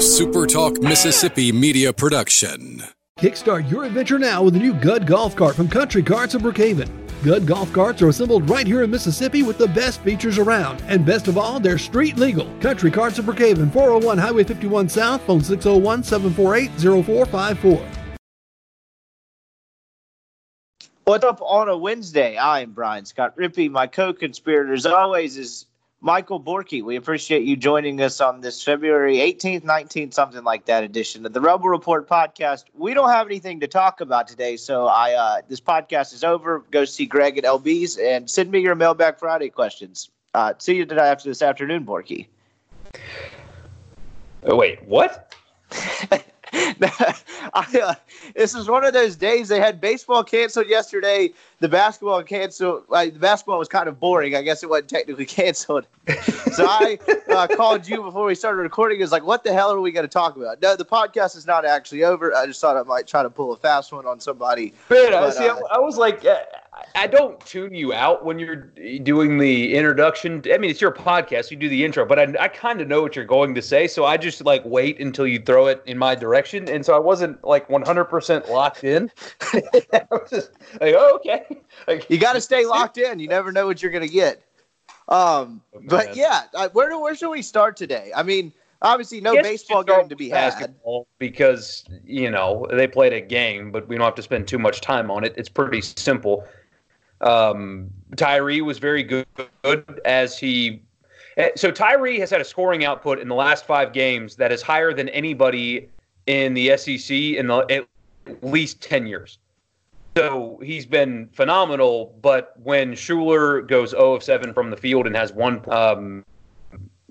SuperTalk Mississippi media production. Kickstart your adventure now with a new Gud golf cart from Country Carts of Brookhaven. Gud golf carts are assembled right here in Mississippi with the best features around. And best of all, they're street legal. Country Carts of Brookhaven, 401 Highway 51 South, phone 601 748 0454. What's up on a Wednesday? I'm Brian Scott Rippey. My co-conspirator, as always, is Michael Borky. We appreciate you joining us on this February 18th, 19th, something like that edition of the Rebel Report podcast. We don't have anything to talk about today, so I uh, this podcast is over. Go see Greg at LB's and send me your Mailbag Friday questions. Uh, see you today after this afternoon, Borky. Oh, wait, what? I, uh, this is one of those days they had baseball canceled yesterday. The basketball canceled. Like the basketball was kind of boring. I guess it wasn't technically canceled. so I uh, called you before we started recording. It's like, what the hell are we going to talk about? No, the podcast is not actually over. I just thought I might try to pull a fast one on somebody. Man, but, see, uh, I, I was like, uh, I don't tune you out when you're doing the introduction. I mean, it's your podcast. You do the intro, but I, I kind of know what you're going to say. So I just like wait until you throw it in my direction. And so I wasn't like 100% locked in. I was just like, oh, okay. Like, you got to stay locked in. You never know what you're going to get. Um, oh, but yeah, where, do, where should we start today? I mean, obviously no baseball game to be had because you know they played a game but we don't have to spend too much time on it it's pretty simple um, Tyree was very good, as he. Eh, so Tyree has had a scoring output in the last five games that is higher than anybody in the SEC in the at least ten years. So he's been phenomenal. But when Shuler goes 0 of 7 from the field and has one, um,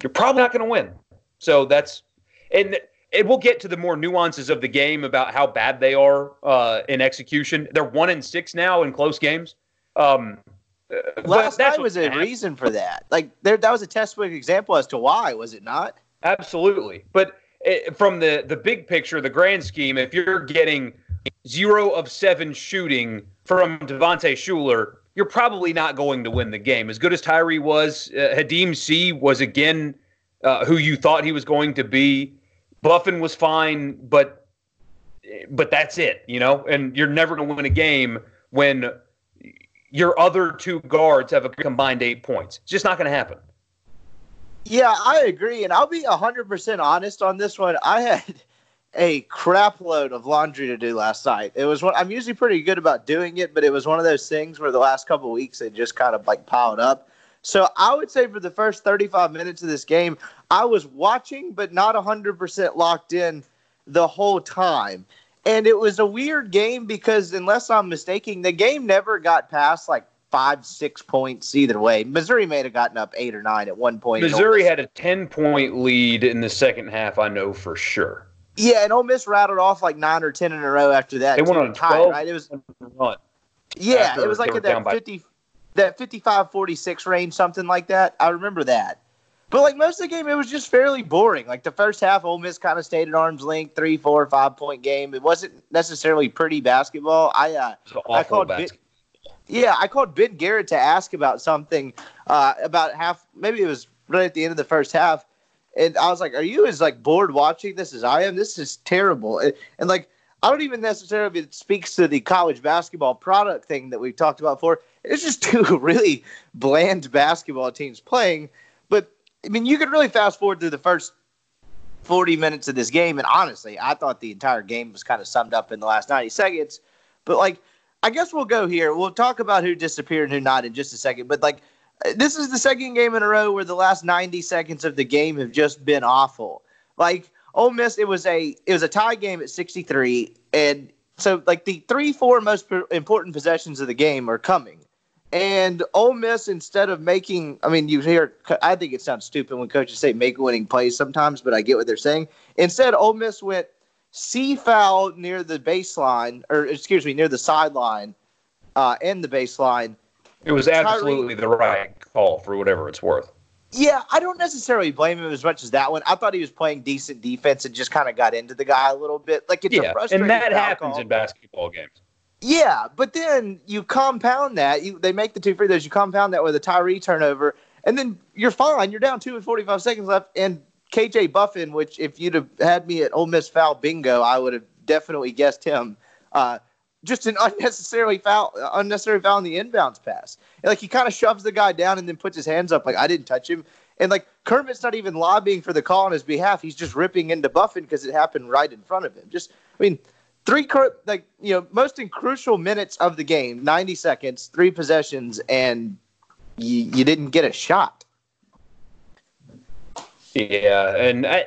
you're probably not going to win. So that's and and we'll get to the more nuances of the game about how bad they are uh, in execution. They're one and six now in close games. Um, Last night was a reason for that. Like there, that was a textbook example as to why, was it not? Absolutely. But it, from the the big picture, the grand scheme, if you're getting zero of seven shooting from Devontae Shuler, you're probably not going to win the game. As good as Tyree was, uh, Khadim Sy was again uh, who you thought he was going to be. Buffen was fine, but but that's it, you know. And you're never going to win a game when your other two guards have a combined eight points. It's just not going to happen. Yeah, I agree. And I'll be 100% honest on this one. I had a crap load of laundry to do last night. It was one, I'm usually pretty good about doing it, but it was one of those things where the last couple weeks it just kind of like piled up. So I would say for the first 35 minutes of this game, I was watching, but not 100% locked in the whole time. And it was a weird game because, unless I'm mistaken, the game never got past like five, six points either way. Missouri may have gotten up eight or nine at one point. Missouri had a 10 point lead in the second half, I know for sure. Yeah, and Ole Miss rattled off like nine or 10 in a row after that. They went on a 12 right? It was, yeah, it was like at that 50, that 55 46 range, something like that. I remember that. But like most of the game, it was just fairly boring. Like the first half, Ole Miss kind of stayed at arm's length, three, four, five point game. It wasn't necessarily pretty basketball. I uh, I called ben, yeah, I called Ben Garrett to ask about something uh, about half, maybe it was right at the end of the first half, and I was like, "Are you as like bored watching this as I am? This is terrible." And, and like, I don't even necessarily it speaks to the college basketball product thing that we've talked about before. It's just two really bland basketball teams playing I mean, you could really fast forward through the first 40 minutes of this game, and honestly, I thought the entire game was kind of summed up in the last 90 seconds. But, like, I guess we'll go here. We'll talk about who disappeared and who not in just a second. But, like, this is the second game in a row where the last 90 seconds of the game have just been awful. Like, Ole Miss, it was a it was a tie game at 63, and so like the three, four most important possessions of the game are coming. And Ole Miss, instead of making, I mean, you hear, I think it sounds stupid when coaches say make winning plays sometimes, but I get what they're saying. Instead, Ole Miss went C foul near the baseline, or excuse me, near the sideline uh, and the baseline. It was absolutely Tyree, the right call for whatever it's worth. Yeah, I don't necessarily blame him as much as that one. I thought he was playing decent defense and just kind of got into the guy a little bit. Like it's yeah, a frustrating and that happens call. in basketball games. Yeah, but then you compound that. You they make the two free throws. You compound that with a Tyree turnover, and then you're fine. You're down two forty five seconds left, and KJ Buffen, which if you'd have had me at Ole Miss foul bingo, I would have definitely guessed him. Uh, just an unnecessarily foul, unnecessary foul in the inbounds pass. And, like he kind of shoves the guy down and then puts his hands up like I didn't touch him. And like Kermit's not even lobbying for the call on his behalf. He's just ripping into Buffen because it happened right in front of him. Just, I mean, three like you know most in crucial minutes of the game, ninety seconds, three possessions, and you, you didn't get a shot. Yeah, and I,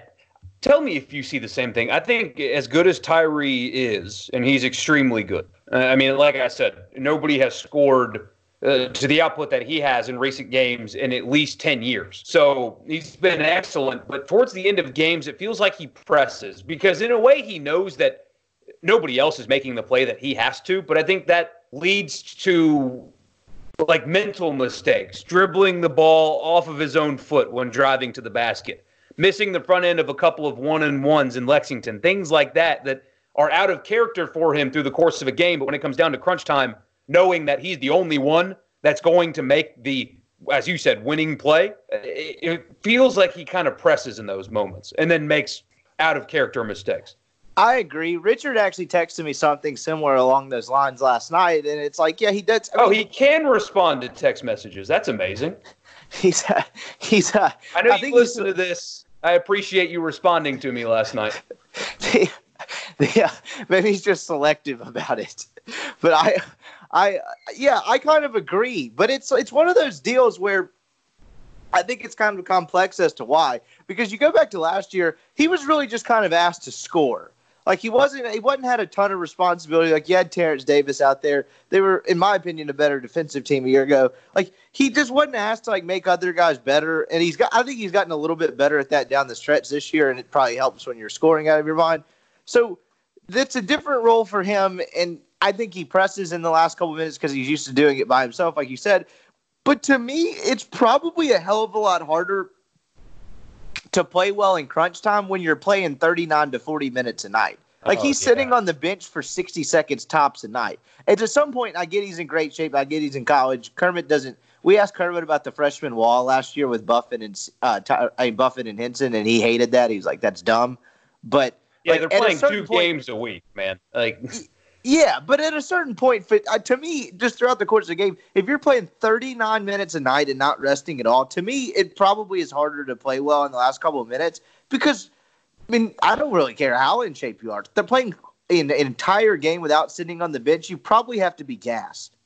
tell me if you see the same thing. I think as good as Tyree is, and he's extremely good. I mean, like I said, nobody has scored uh, to the output that he has in recent games in at least 10 years. So he's been excellent. But towards the end of games, it feels like he presses because, in a way, he knows that nobody else is making the play that he has to. But I think that leads to like mental mistakes, dribbling the ball off of his own foot when driving to the basket, missing the front end of a couple of one and ones in Lexington, things like that that are out of character for him through the course of a game. But when it comes down to crunch time, knowing that he's the only one that's going to make the, as you said, winning play, it feels like he kind of presses in those moments and then makes out of character mistakes. I agree. Richard actually texted me something similar along those lines last night, and it's like, yeah, he does. Oh, he can respond to text messages. That's amazing. He's uh, he's. Uh, I know I you listen to this. I appreciate you responding to me last night. yeah, maybe he's just selective about it, but I, I, yeah, I kind of agree. But it's it's one of those deals where I think it's kind of complex as to why. Because you go back to last year, he was really just kind of asked to score. Like he wasn't he wasn't had a ton of responsibility. Like you had Terence Davis out there. They were, in my opinion, a better defensive team a year ago. Like he just wasn't asked to like make other guys better. And he's got I think he's gotten a little bit better at that down the stretch this year, and it probably helps when you're scoring out of your mind. So that's a different role for him. And I think he presses in the last couple minutes because he's used to doing it by himself, like you said. But to me, it's probably a hell of a lot harder to play well in crunch time when you're playing 39 to 40 minutes a night. Like oh, he's yeah. sitting on the bench for 60 seconds tops a night. And to some point, I get he's in great shape. I get he's in college. Kermit doesn't. We asked Kermit about the freshman wall last year with Buffen and uh, Ty, I mean, Buffen and Hinson, and he hated that. He was like, "That's dumb." But yeah, like, they're playing two point, games a week, man. Like Yeah, but at a certain point, uh, to me, just throughout the course of the game, if you're playing 39 minutes a night and not resting at all, to me, it probably is harder to play well in the last couple of minutes because, I mean, I don't really care how in shape you are. They're playing an, entire game without sitting on the bench. You probably have to be gassed.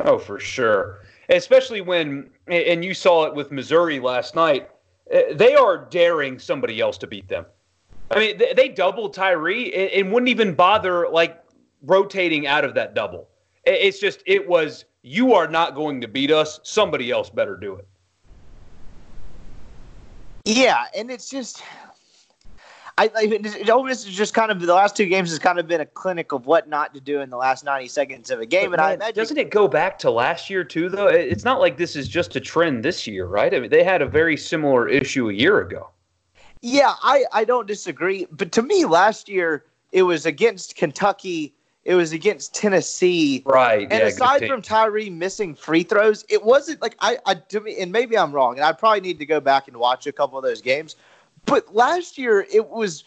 Oh, for sure. Especially when, and you saw it with Missouri last night, eh, they are daring somebody else to beat them. I mean, they, they doubled Tyree and, and, wouldn't even bother like rotating out of that double. It's just it was you are not going to beat us. Somebody else better do it. Yeah, and it's just. I, I Ole is just kind of the last two games has kind of been a clinic of what not to do in the last ninety seconds of a game. But and man, I imagine, doesn't it go back to last year too? Though it's not like this is just a trend this year, right? I mean, they had a very similar issue a year ago. Yeah, I, I don't disagree. But to me, last year, it was against Kentucky. It was against Tennessee. Right. And yeah, aside from Tyree missing free throws, it wasn't like I, I to me, and maybe I'm wrong, and I probably need to go back and watch a couple of those games. But last year, it was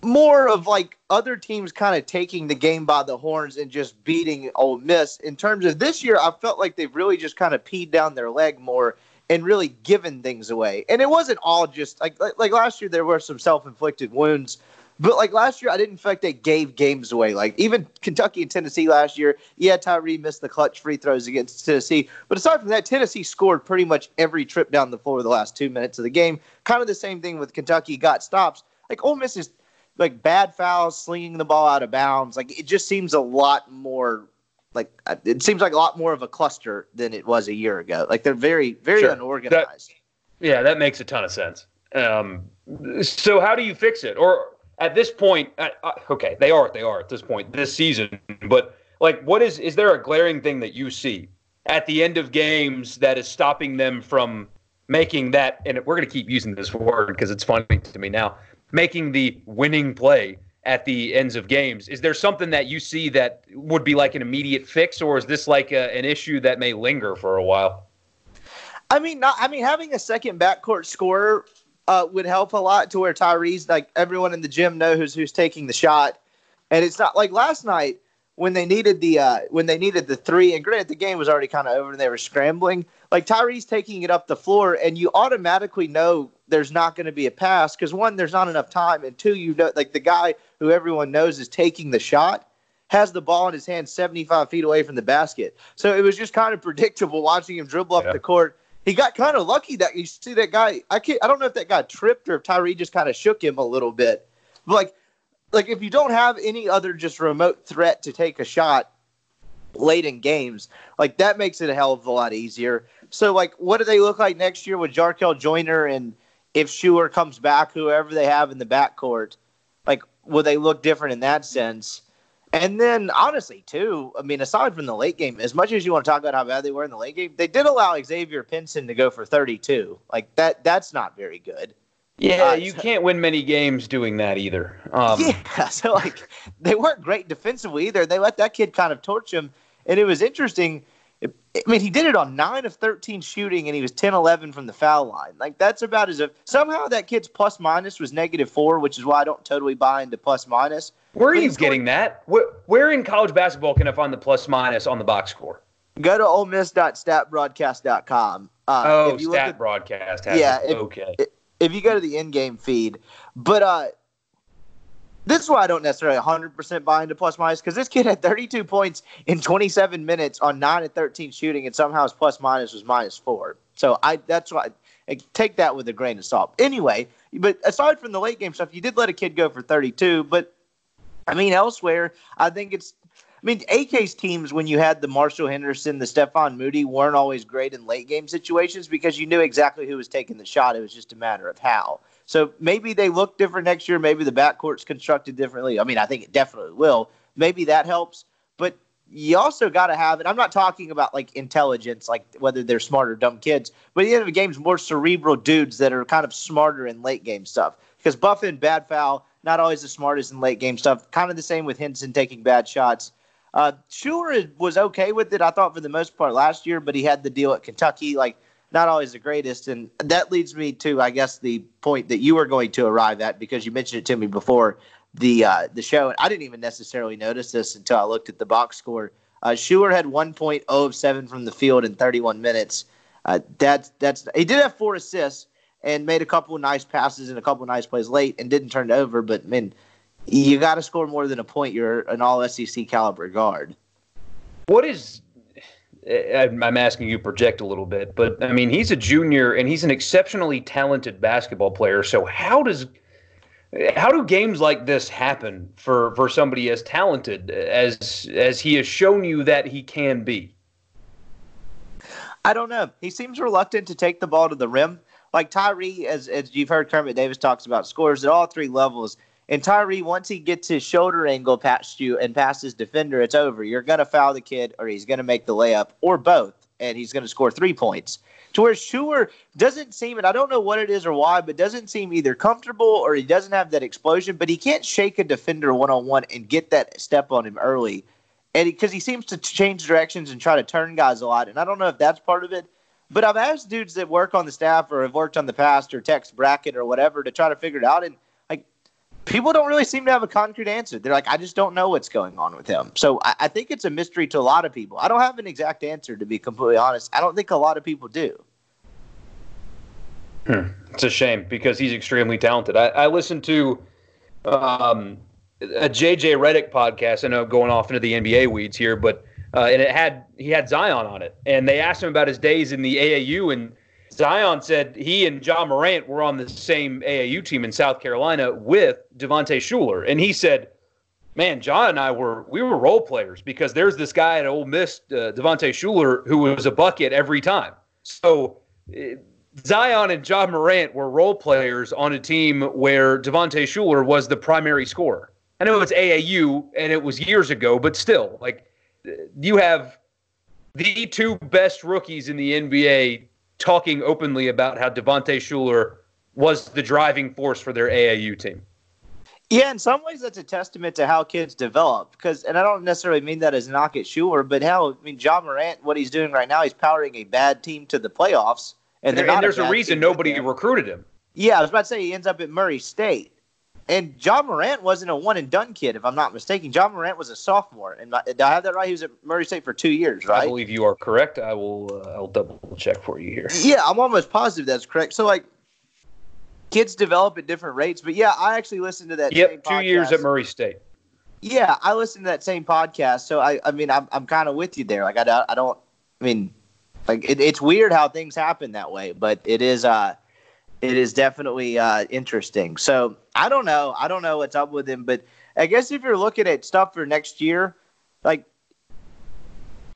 more of like other teams kind of taking the game by the horns and just beating Ole Miss. In terms of this year, I felt like they've really just kind of peed down their leg more and really given things away. And it wasn't all just like like, like last year there were some self-inflicted wounds, but like last year I didn't feel like they gave games away. Like even Kentucky and Tennessee last year, yeah, Tyree missed the clutch free throws against Tennessee, but aside from that, Tennessee scored pretty much every trip down the floor the last two minutes of the game. Kind of the same thing with Kentucky got stops. Like Ole Miss is like bad fouls, slinging the ball out of bounds. Like it just seems a lot more like uh, it seems like a lot more of a cluster than it was a year ago. Like they're very very sure. unorganized. That, yeah, that makes a ton of sense. Um, so how do you fix it? Or at this point, uh, uh, okay, they are they are at this point this season. But like, what is is there a glaring thing that you see at the end of games that is stopping them from making that? And we're going to keep using this word because it's funny to me now. Making the winning play at the ends of games. Is there something that you see that would be like an immediate fix, or is this like a, an issue that may linger for a while? I mean, not, I mean, having a second backcourt scorer uh, would help a lot to where Tyrese, like everyone in the gym, knows who's who's taking the shot, and it's not like last night when they needed the uh, when they needed the three. And granted, the game was already kind of over and they were scrambling. Like Tyrese taking it up the floor, and you automatically know there's not going to be a pass because one, there's not enough time, and two, you know, like the guy who everyone knows is taking the shot has the ball in his hand 75 feet away from the basket. So it was just kind of predictable watching him dribble up yeah. the court he got kind of lucky that you see that guy. I can't. I don't know if that guy tripped or if Tyree just kind of shook him a little bit. But like, like if you don't have any other just remote threat to take a shot late in games, like that makes it a hell of a lot easier. So like, what do they look like next year with Jarkel Joiner and if Shuler comes back, whoever they have in the backcourt, like will they look different in that sense? And then, honestly, too, I mean, aside from the late game, as much as you want to talk about how bad they were in the late game, they did allow Xavier Pinson to go for 32. Like that, that's not very good. Yeah, uh, you can't win many games doing that either. Um, yeah, so like they weren't great defensively either. They let that kid kind of torch him, and it was interesting I mean, he did it on 9 of 13 shooting and he was 10 11 from the foul line. Like, that's about as if somehow that kid's plus minus was negative four, which is why I don't totally buy into plus minus. Where are you getting that? Where, where in college basketball can I find the plus minus on the box score? Go to olemiss.statbroadcast.com. Uh, oh, if you stat at, broadcast. yeah. If, okay. If you go to the in game feed, but uh, this is why I don't necessarily 100% buy into plus minus because this kid had 32 points in 27 minutes on 9 and 13 shooting, and somehow his plus minus was minus four. So I that's why I take that with a grain of salt. Anyway, but aside from the late game stuff, you did let a kid go for 32. But I mean, elsewhere, I think it's. I mean, AK's teams, when you had the Marshall Henderson, the Stefan Moody, weren't always great in late game situations because you knew exactly who was taking the shot. It was just a matter of how. So maybe they look different next year. Maybe the backcourt's constructed differently. I mean, I think it definitely will. Maybe that helps. But you also got to have it. I'm not talking about like intelligence, like whether they're smart or dumb kids, but at the end of the game, more cerebral dudes that are kind of smarter in late game stuff. Because Buffen, bad foul, not always the smartest in late game stuff. Kind of the same with Hinson taking bad shots. Uh, Shuler was okay with it, I thought, for the most part last year, but he had the deal at Kentucky. Like, not always the greatest. And that leads me to, I guess, the point that you were going to arrive at because you mentioned it to me before the uh, the show. And I didn't even necessarily notice this until I looked at the box score. Uh, Shuler had 1.0 of 7 from the field in 31 minutes. Uh, that's that's he did have four assists and made a couple of nice passes and a couple of nice plays late and didn't turn it over. But man, you got to score more than a point. You're an All SEC caliber guard. What is I'm asking you project a little bit, but I mean he's a junior and he's an exceptionally talented basketball player. So how does how do games like this happen for for somebody as talented as as he has shown you that he can be? I don't know. He seems reluctant to take the ball to the rim. Like Tyree, as as you've heard Kermit Davis talks about scores at all three levels. And Tyree, once he gets his shoulder angle past you and past his defender, it's over. You're going to foul the kid, or he's going to make the layup, or both, and he's going to score three points. To where Shuler doesn't seem, and I don't know what it is or why, but doesn't seem either comfortable or he doesn't have that explosion, but he can't shake a defender one on one and get that step on him early. And because he, he seems to change directions and try to turn guys a lot. And I don't know if that's part of it. But I've asked dudes that work on the staff or have worked on the past or text bracket or whatever to try to figure it out. And people don't really seem to have a concrete answer. They're like, I just don't know what's going on with him. So I, I, think it's a mystery to a lot of people. I don't have an exact answer, to be completely honest. I don't think a lot of people do. Hmm. It's a shame because he's extremely talented. I, I listened to um, a JJ Redick podcast. I know going off into the NBA weeds here, but uh, and it had he had Zion on it, and they asked him about his days in the AAU and Zion said he and Ja Morant were on the same AAU team in South Carolina with Devontae Shuler, and he said, "Man, Ja and I were we were role players because there's this guy at Ole Miss, uh, Devontae Shuler, who was a bucket every time. So." Uh, Zion and Ja Morant were role players on a team where Devontae Shuler was the primary scorer. I know it's AAU and it was years ago, but still, like you have the two best rookies in the NBA talking openly about how Devontae Shuler was the driving force for their AAU team. Yeah, in some ways that's a testament to how kids develop. Because, and I don't necessarily mean that as a knock at Shuler, but how I mean Ja Morant, what he's doing right now, he's powering a bad team to the playoffs, and, and, and there's a, a reason nobody recruited him. Yeah, I was about to say he ends up at Murray State. And Ja Morant wasn't a one and done kid, if I'm not mistaken. Ja Morant was a sophomore, and did I have that right? He was at Murray State for two years, right? I believe you are correct. I will. Uh, I'll double check for you here. Yeah, I'm almost positive that's correct. So like, kids develop at different rates, but yeah, I actually listened to that. Yep, two years at Murray State. Yeah, I listened to that same podcast, so I, I mean, I'm, I'm kind of with you there. Like, I, I don't, I mean, like it, it's weird how things happen that way, but it is, uh, it is definitely uh, interesting. So I don't know. I don't know what's up with him, but I guess if you're looking at stuff for next year, like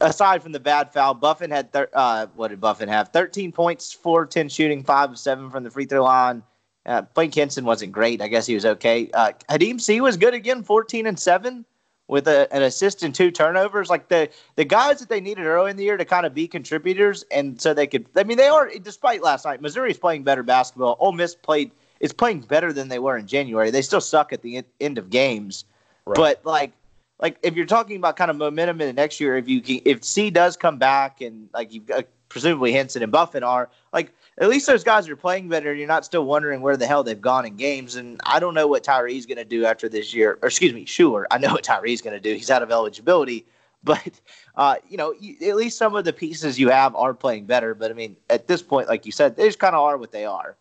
aside from the bad foul, Buffen had thir- uh, what did Buffen have? 13 points, four ten shooting, five of seven from the free throw line. Uh, Blake Hinson wasn't great. I guess he was okay. Uh, Khadim Sy was good again, 14 and seven with a, an assist and two turnovers. Like the the guys that they needed early in the year to kind of be contributors, and so they could. I mean, they are. Despite last night, Missouri's playing better basketball. Ole Miss played is playing better than they were in January. They still suck at the end of games, right. but like like if you're talking about kind of momentum in the next year, if you if Sy does come back and like you've got presumably Hinson and Buffen are like at least those guys are playing better. You're not still wondering where the hell they've gone in games. And I don't know what Tyree's going to do after this year. Or excuse me, sure, I know what Tyree's going to do. He's out of eligibility. But uh, you know, at least some of the pieces you have are playing better. But I mean, at this point, like you said, they just kind of are what they are.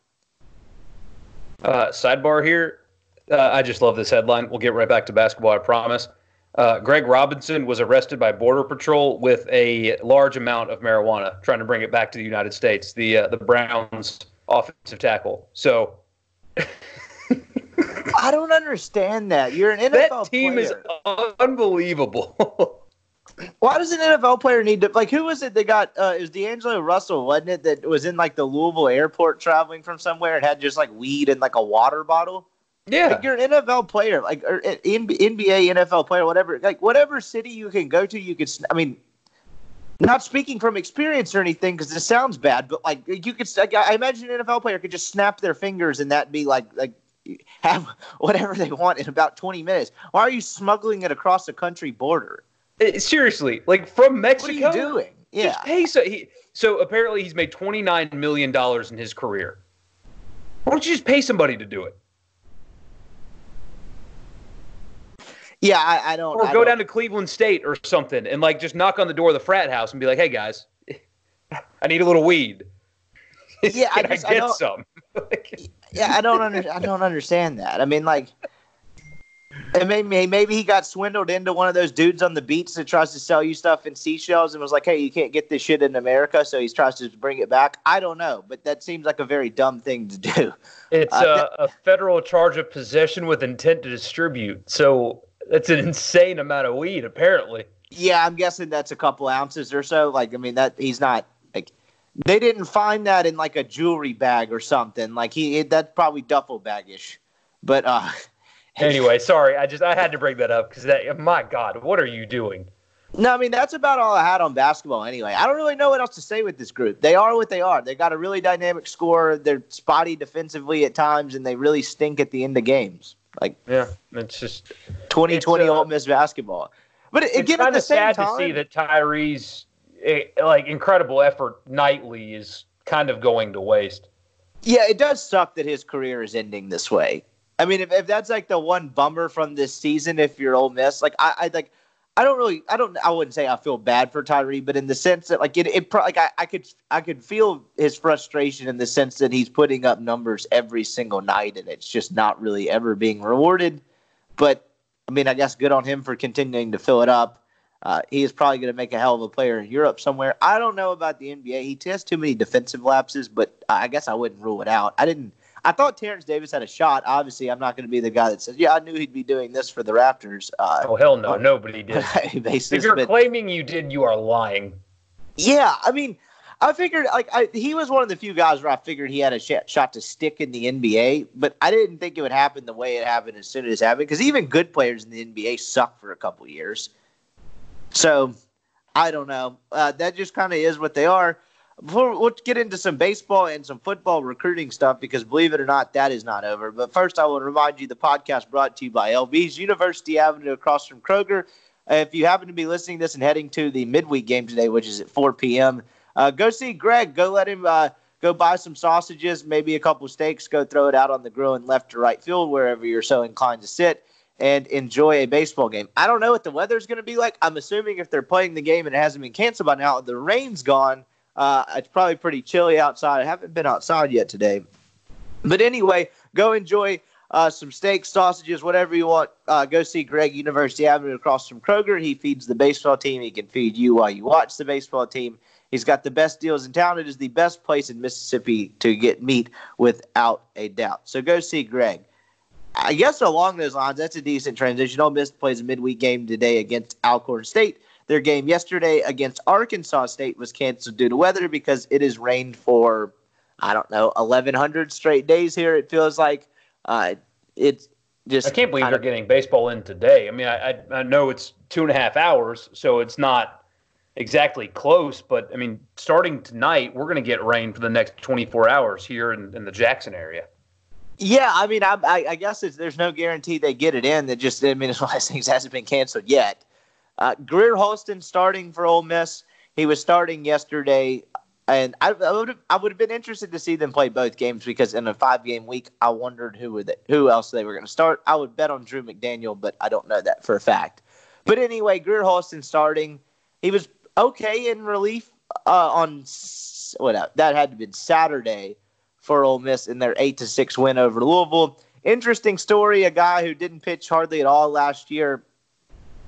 Uh, sidebar here. Uh, I just love this headline. We'll get right back to basketball. I promise. Uh, Greg Robinson was arrested by Border Patrol with a large amount of marijuana, trying to bring it back to the United States. The uh, the Browns offensive tackle. So. I don't understand that. You're an NFL That team player. is unbelievable. Why does an NFL player need to like? Who was it that got? Uh, it was D'Angelo Russell, wasn't it? That was in like the Louisville airport traveling from somewhere and had just like weed in like a water bottle. Yeah, like you're an NFL player, like or NBA, NFL player, whatever. Like whatever city you can go to, you could. I mean, not speaking from experience or anything, because this sounds bad, but like you could. Like, I imagine an NFL player could just snap their fingers and that be like like have whatever they want in about 20 minutes. Why are you smuggling it across the country border? It, eh, seriously, like from Mexico. What are you doing? Yeah. Pay so, he, so apparently he's made $29 million in his career. Why don't you just pay somebody to do it? Yeah, I, I don't. Or I go don't. down to Cleveland State or something and like just knock on the door of the frat house and be like, "Hey guys, I need a little weed. Yeah, Can I, just, I get I some?" yeah, I don't under, I don't understand that. I mean, like, and maybe maybe he got swindled into one of those dudes on the beach that tries to sell you stuff in seashells and was like, "Hey, you can't get this shit in America," so he tries to bring it back. I don't know, but that seems like a very dumb thing to do. It's uh, a, a federal charge of possession with intent to distribute. So that's an insane amount of weed, apparently. Yeah, I'm guessing that's a couple ounces or so. Like, I mean, that he's not like they didn't find that in like a jewelry bag or something. Like he, that's probably duffel baggish. But uh, anyway, sorry, I just I had to bring that up because that my God, what are you doing? No, I mean that's about all I had on basketball. Anyway, I don't really know what else to say with this group. They are what they are. They got a really dynamic score. They're spotty defensively at times, and they really stink at the end of games. Like yeah, it's just 2020 uh, Ole Miss basketball. But it, it's kind of sad time, to see that Tyree's eh, like incredible effort nightly is kind of going to waste. Yeah, it does suck that his career is ending this way. I mean, if, if that's like the one bummer from this season, if you're Ole Miss, like I, I like I don't really, I don't, I wouldn't say I feel bad for Tyree, but in the sense that like it, it like I, I could, I could feel his frustration in the sense that he's putting up numbers every single night and it's just not really ever being rewarded. But I mean, I guess good on him for continuing to fill it up. Uh, he is probably going to make a hell of a player in Europe somewhere. I don't know about the NBA. He has too many defensive lapses, but I guess I wouldn't rule it out. I didn't. I thought Terence Davis had a shot. Obviously, I'm not going to be the guy that says, "Yeah, I knew he'd be doing this for the Raptors." Uh, oh hell no, nobody did. basis, if you're but, claiming you did, you are lying. Yeah, I mean, I figured like I, he was one of the few guys where I figured he had a sh- shot to stick in the NBA, but I didn't think it would happen the way it happened as soon as it happened. Because even good players in the NBA suck for a couple years. So I don't know. Uh, that just kind of is what they are before we'll get into some baseball and some football recruiting stuff because believe it or not, that is not over. But first, I to remind you the podcast brought to you by LB's University Avenue across from Kroger. Uh, if you happen to be listening to this and heading to the midweek game today, which is at 4 p.m., uh, go see Greg. Go let him uh, go buy some sausages, maybe a couple steaks, go throw it out on the grill in left to right field, wherever you're so inclined to sit, and enjoy a baseball game. I don't know what the weather's going to be like. I'm assuming if they're playing the game and it hasn't been canceled by now, the rain's gone. Uh, it's probably pretty chilly outside. I haven't been outside yet today. But anyway, go enjoy uh, some steaks, sausages, whatever you want. Uh, go see Greg University Avenue across from Kroger. He feeds the baseball team. He can feed you while you watch the baseball team. He's got the best deals in town. It is the best place in Mississippi to get meat without a doubt. So go see Greg. I guess along those lines, that's a decent transition. Ole Miss plays a midweek game today against Alcorn State. Their game yesterday against Arkansas State was canceled due to weather because it has rained for, I don't know, 1,100 straight days here. It feels like uh, it's just. I can't believe they're getting baseball in today. I mean, I, I, I know it's two and a half hours, so it's not exactly close, but I mean, starting tonight, we're going to get rain for the next 24 hours here in, in the Jackson area. Yeah, I mean, I, I guess there's no guarantee they get it in. That just, I mean, it's one of those things hasn't been canceled yet. Uh, Greer Holston starting for Ole Miss. He was starting yesterday, and I, I would I would have been interested to see them play both games because in a five game week, I wondered who would they, who else they were going to start. I would bet on Drew McDaniel, but I don't know that for a fact. But anyway, Greer Holston starting. He was okay in relief uh, on what that had to be Saturday for Ole Miss in their eight to six win over Louisville. Interesting story. A guy who didn't pitch hardly at all last year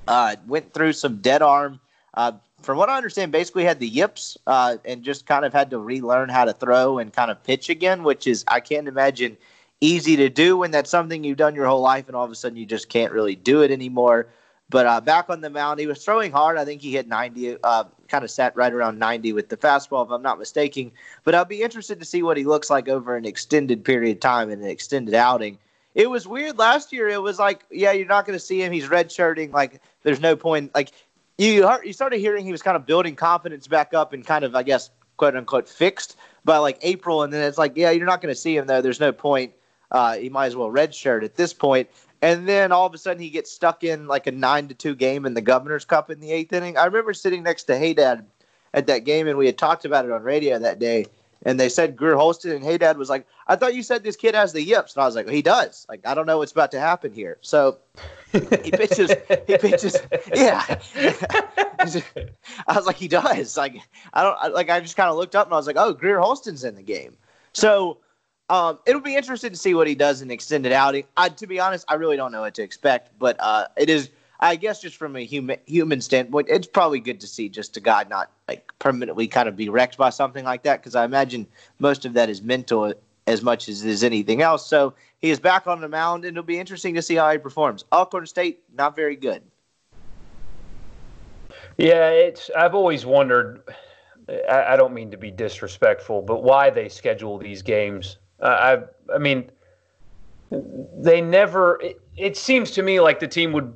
uh, went through some dead arm. Uh, from what I understand, basically had the yips uh, and just kind of had to relearn how to throw and kind of pitch again, which is I can't imagine easy to do when that's something you've done your whole life and all of a sudden you just can't really do it anymore. But uh, back on the mound, he was throwing hard. I think he hit 90, uh, kind of sat right around 90 with the fastball, if I'm not mistaken. But I'll be interested to see what he looks like over an extended period of time and an extended outing. It was weird last year. It was like, yeah, you're not going to see him. He's redshirting. Like, there's no point. Like, you heard, you started hearing he was kind of building confidence back up and kind of, I guess, quote unquote, fixed by like April. And then it's like, yeah, you're not going to see him though. There's no point. Uh, he might as well redshirt at this point. and then all of a sudden he gets stuck in like a nine to two game in the Governor's Cup in the eighth inning. I remember sitting next to Haydad at that game, and we had talked about it on radio that day. And they said Greer Holston, and Haydad was like, "I thought you said this kid has the yips," and I was like, "He does." Like, I don't know what's about to happen here. So he pitches. he pitches. Yeah. I was like, he does. Like, I don't. Like, I just kind of looked up and I was like, oh, Greer Holston's in the game. So um, it'll be interesting to see what he does in extended outing. I, to be honest, I really don't know what to expect, but uh, it is, I guess, just from a human human standpoint, it's probably good to see just a guy not like permanently kind of be wrecked by something like that, because I imagine most of that is mental as much as is anything else. So he is back on the mound, and it'll be interesting to see how he performs. Alcorn State, not very good. Yeah, it's. I've always wondered. I, I don't mean to be disrespectful, but why they schedule these games uh, I I mean, they never. It, it seems to me like the team would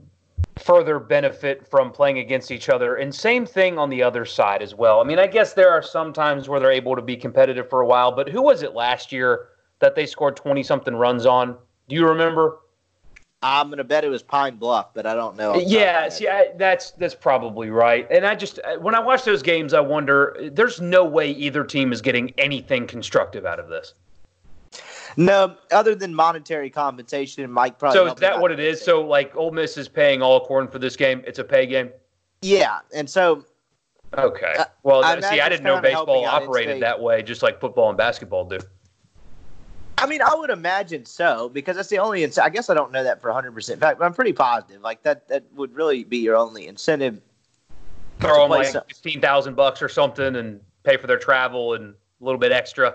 further benefit from playing against each other. And same thing on the other side as well. I mean, I guess there are some times where they're able to be competitive for a while, but who was it last year that they scored 20 something runs on? Do you remember? I'm gonna bet it was Pine Bluff, but I don't know. Yeah, see, I, that's that's probably right. And I just when I watch those games, I wonder. There's no way either team is getting anything constructive out of this. No, other than monetary compensation, Mike probably. So is that what it is? So like, Ole Miss is paying Alcorn for this game. It's a pay game. Yeah, and so. Okay. Uh, well, I see, I didn't know baseball operated that way, just like football and basketball do. I mean, I would imagine so because that's the only. I guess I don't know that for 100. percent fact, but I'm pretty positive. Like that, that would really be your only incentive. Throw them like fifteen thousand bucks or something, and pay for their travel and a little bit extra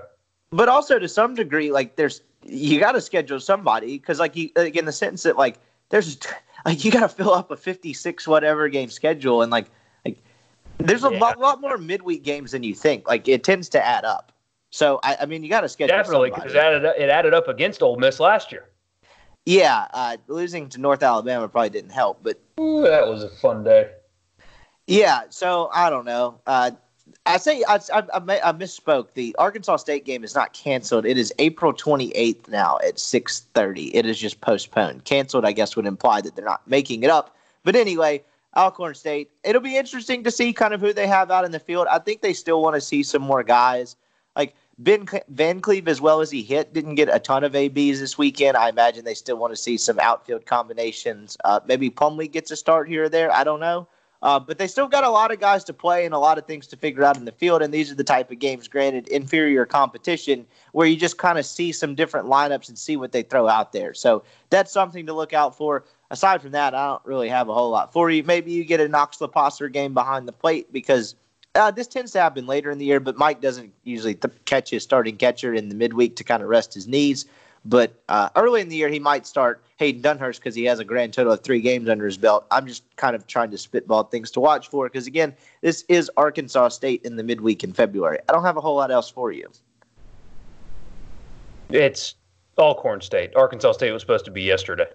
but also to some degree, like there's you got to schedule somebody because like you like in the sense that like there's like you got to fill up a 56 whatever game schedule and like like there's a yeah. lot, lot more midweek games than you think. Like it tends to add up. So I, I mean, you got to schedule definitely because it added it added up against Ole Miss last year. Yeah, uh, losing to North Alabama probably didn't help, but Ooh, that was a fun day. Yeah, so I don't know. Uh, I say I, I, I, misspoke. The Arkansas State game is not canceled. It is April 28th now at 6:30. It is just postponed. Canceled, I guess, would imply that they're not making it up. But anyway, Alcorn State. It'll be interesting to see kind of who they have out in the field. I think they still want to see some more guys. Like Ben Van Cleve, as well as he hit, didn't get a ton of ABs this weekend. I imagine they still want to see some outfield combinations. Uh, maybe Plumlee gets a start here or there. I don't know. Uh, but they still got a lot of guys to play and a lot of things to figure out in the field. And these are the type of games, granted, inferior competition, where you just kind of see some different lineups and see what they throw out there. So that's something to look out for. Aside from that, I don't really have a whole lot for you. Maybe you get a Knox Loposser game behind the plate because uh, this tends to happen later in the year, but Mike doesn't usually th- catch his starting catcher in the midweek to kind of rest his knees. But uh, early in the year, he might start Hayden Dunhurst because he has a grand total of three games under his belt. I'm just kind of trying to spitball things to watch for because, again, this is Arkansas State in the midweek in February. I don't have a whole lot else for you. It's Alcorn State. Arkansas State was supposed to be yesterday.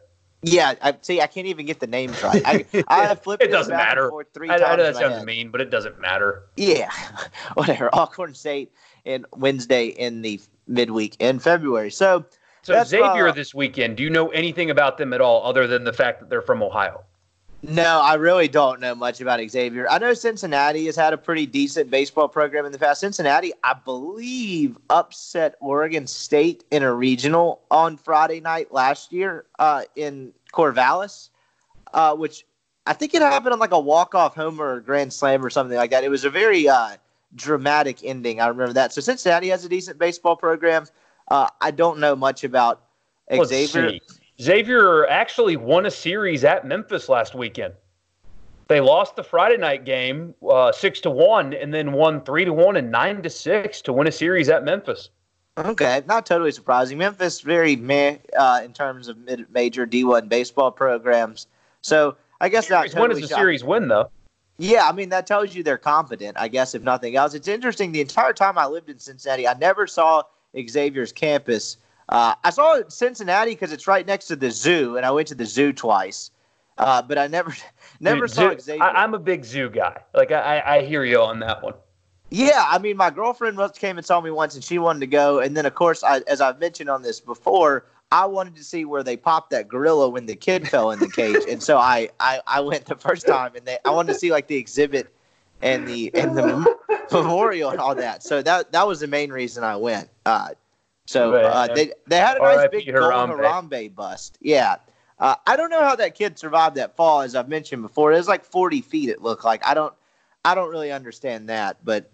Yeah, I see. I can't even get the names right. I, I flipped it doesn't matter. Three I, I know that sounds mean, but it doesn't matter. Yeah, whatever. Alcorn State and Wednesday in the midweek in February. So so That's, Xavier uh, this weekend, do you know anything about them at all other than the fact that they're from Ohio? No, I really don't know much about Xavier. I know Cincinnati has had a pretty decent baseball program in the past. Cincinnati, I believe, upset Oregon State in a regional on Friday night last year uh, in Corvallis, uh, which I think it happened on like a walk-off homer or grand slam or something like that. It was a very uh, dramatic ending. I remember that. So Cincinnati has a decent baseball program. Uh, I don't know much about Xavier. Xavier actually won a series at Memphis last weekend. They lost the Friday night game uh, six to one, and then won three to one and nine to six to win a series at Memphis. Okay, not totally surprising. Memphis very meh uh, in terms of mid- major D1 baseball programs. So I guess series not. Totally win is a series win, though. Yeah, I mean that tells you they're confident. I guess if nothing else, it's interesting. The entire time I lived in Cincinnati, I never saw Xavier's campus. Uh, I saw it in Cincinnati because it's right next to the zoo, and I went to the zoo twice. Uh, but I never, never Dude, saw zoo, Xavier. I, am a big zoo guy. Like I, I hear you on that one. Yeah, I mean, my girlfriend came and saw me once, and she wanted to go. And then, of course, I, as I've mentioned on this before, I wanted to see where they popped that gorilla when the kid fell in the cage, and so I, I, I went the first time, and they, I wanted to see like the exhibit and the and the memorial and all that. So that that was the main reason I went. Uh, so uh, they they had a nice big Harambe. Harambe bust. Yeah. Uh, I don't know how that kid survived that fall, as I've mentioned before. It was like 40 feet. It looked like. I don't, I don't really understand that. But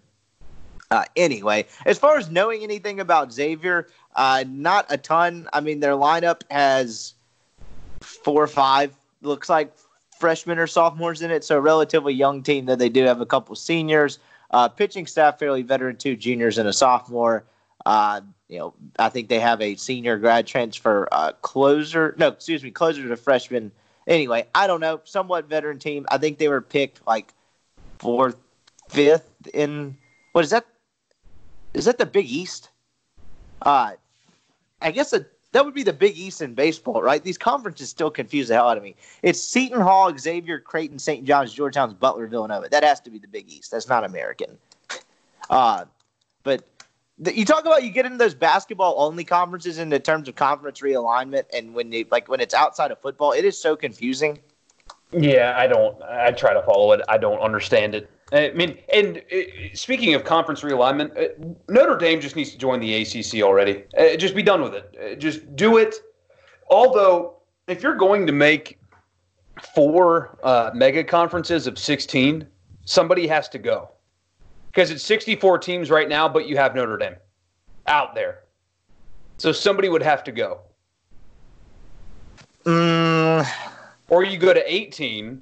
uh, anyway, as far as knowing anything about Xavier, uh, not a ton. I mean, their lineup has four or five. Looks like freshmen or sophomores in it, so a relatively young team. That they do have a couple seniors. Uh, pitching staff fairly veteran, two juniors and a sophomore. Uh, you know, I think they have a senior grad transfer uh, closer. No, excuse me, closer to freshman. Anyway, I don't know. Somewhat veteran team. I think they were picked like fourth, fifth in what is that? Is that the Big East? Uh, I guess a that would be the Big East in baseball, right? These conferences still confuse the hell out of me. It's Seton Hall, Xavier, Creighton, St. John's, Georgetown's, Butler, Villanova. That has to be the Big East. That's not American. Uh, but you talk about you get into those basketball only conferences in the terms of conference realignment, and when you like when it's outside of football, it is so confusing. Yeah, I don't. I try to follow it. I don't understand it. I mean, and uh, speaking of conference realignment, uh, Notre Dame just needs to join the ACC already. Uh, just be done with it. just do it. Although, if you're going to make four uh, mega conferences of 16, somebody has to go because it's 64 teams right now, but you have Notre Dame out there. So somebody would have to go. Mm. Or you go to 18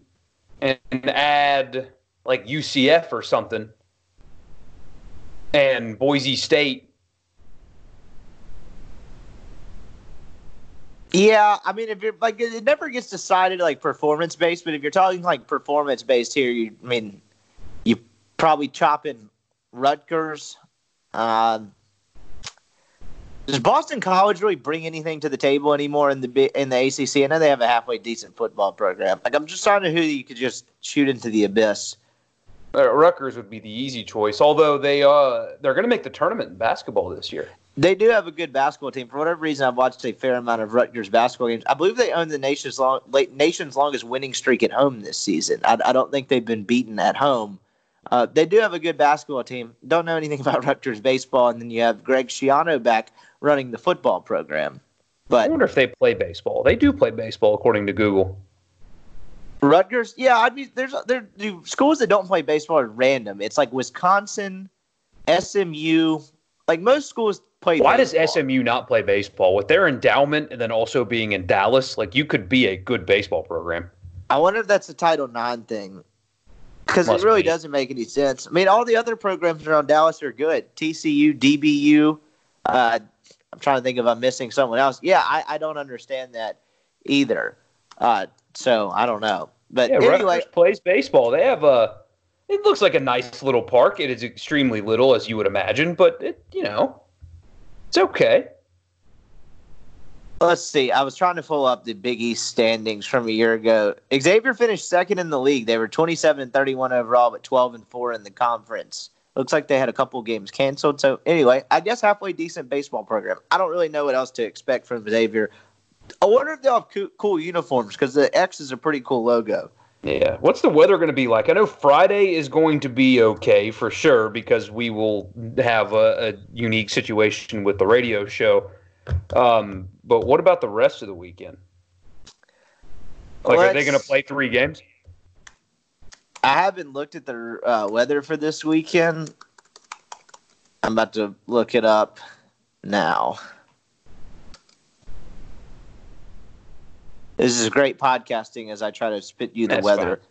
and add like UCF or something, and Boise State. Yeah, I mean, if you're like, it never gets decided like performance based, but if you're talking like performance based here, you I mean, you probably chop in Rutgers. Uh, does Boston College really bring anything to the table anymore in the in the ACC? I know they have a halfway decent football program. Like I'm just trying to who you could just shoot into the abyss. Uh, Rutgers would be the easy choice, although they uh they're going to make the tournament in basketball this year. They do have a good basketball team. For whatever reason, I've watched a fair amount of Rutgers basketball games. I believe they own the nation's long, nation's longest winning streak at home this season. I, I don't think they've been beaten at home, Uh, they do have a good basketball team. Don't know anything about Rutgers baseball, and then you have Greg Schiano back running the football program. But I wonder if they play baseball. They do play baseball, according to Google. Rutgers, yeah, I'd be there's there schools that don't play baseball are random. It's like Wisconsin, SMU, like most schools play. Why baseball. does SMU not play baseball with their endowment and then also being in Dallas? Like you could be a good baseball program. I wonder if that's a Title IX thing because it really be. doesn't make any sense. I mean, all the other programs around Dallas are good. TCU, DBU. Uh, I'm trying to think if I'm missing someone else. Yeah, I, I don't understand that either. Uh, so I don't know. But yeah, anyway, Rutgers plays baseball. They have a. It looks like a nice little park. It is extremely little, as you would imagine, but it, you know, it's okay. Let's see. I was trying to pull up the Big East standings from a year ago. Xavier finished second in the league. They were 27 and 31 overall, but 12 and 4 in the conference. Looks like they had a couple games canceled. So anyway, I guess halfway decent baseball program. I don't really know what else to expect from Xavier. I wonder if they'll have cool, cool uniforms because the X is a pretty cool logo. Yeah. What's the weather going to be like? I know Friday is going to be okay for sure because we will have a, a unique situation with the radio show. Um, but what about the rest of the weekend? Like, Let's, are they going to play three games? I haven't looked at the uh, weather for this weekend. I'm about to look it up now. This is great podcasting as I try to spit you the That's weather.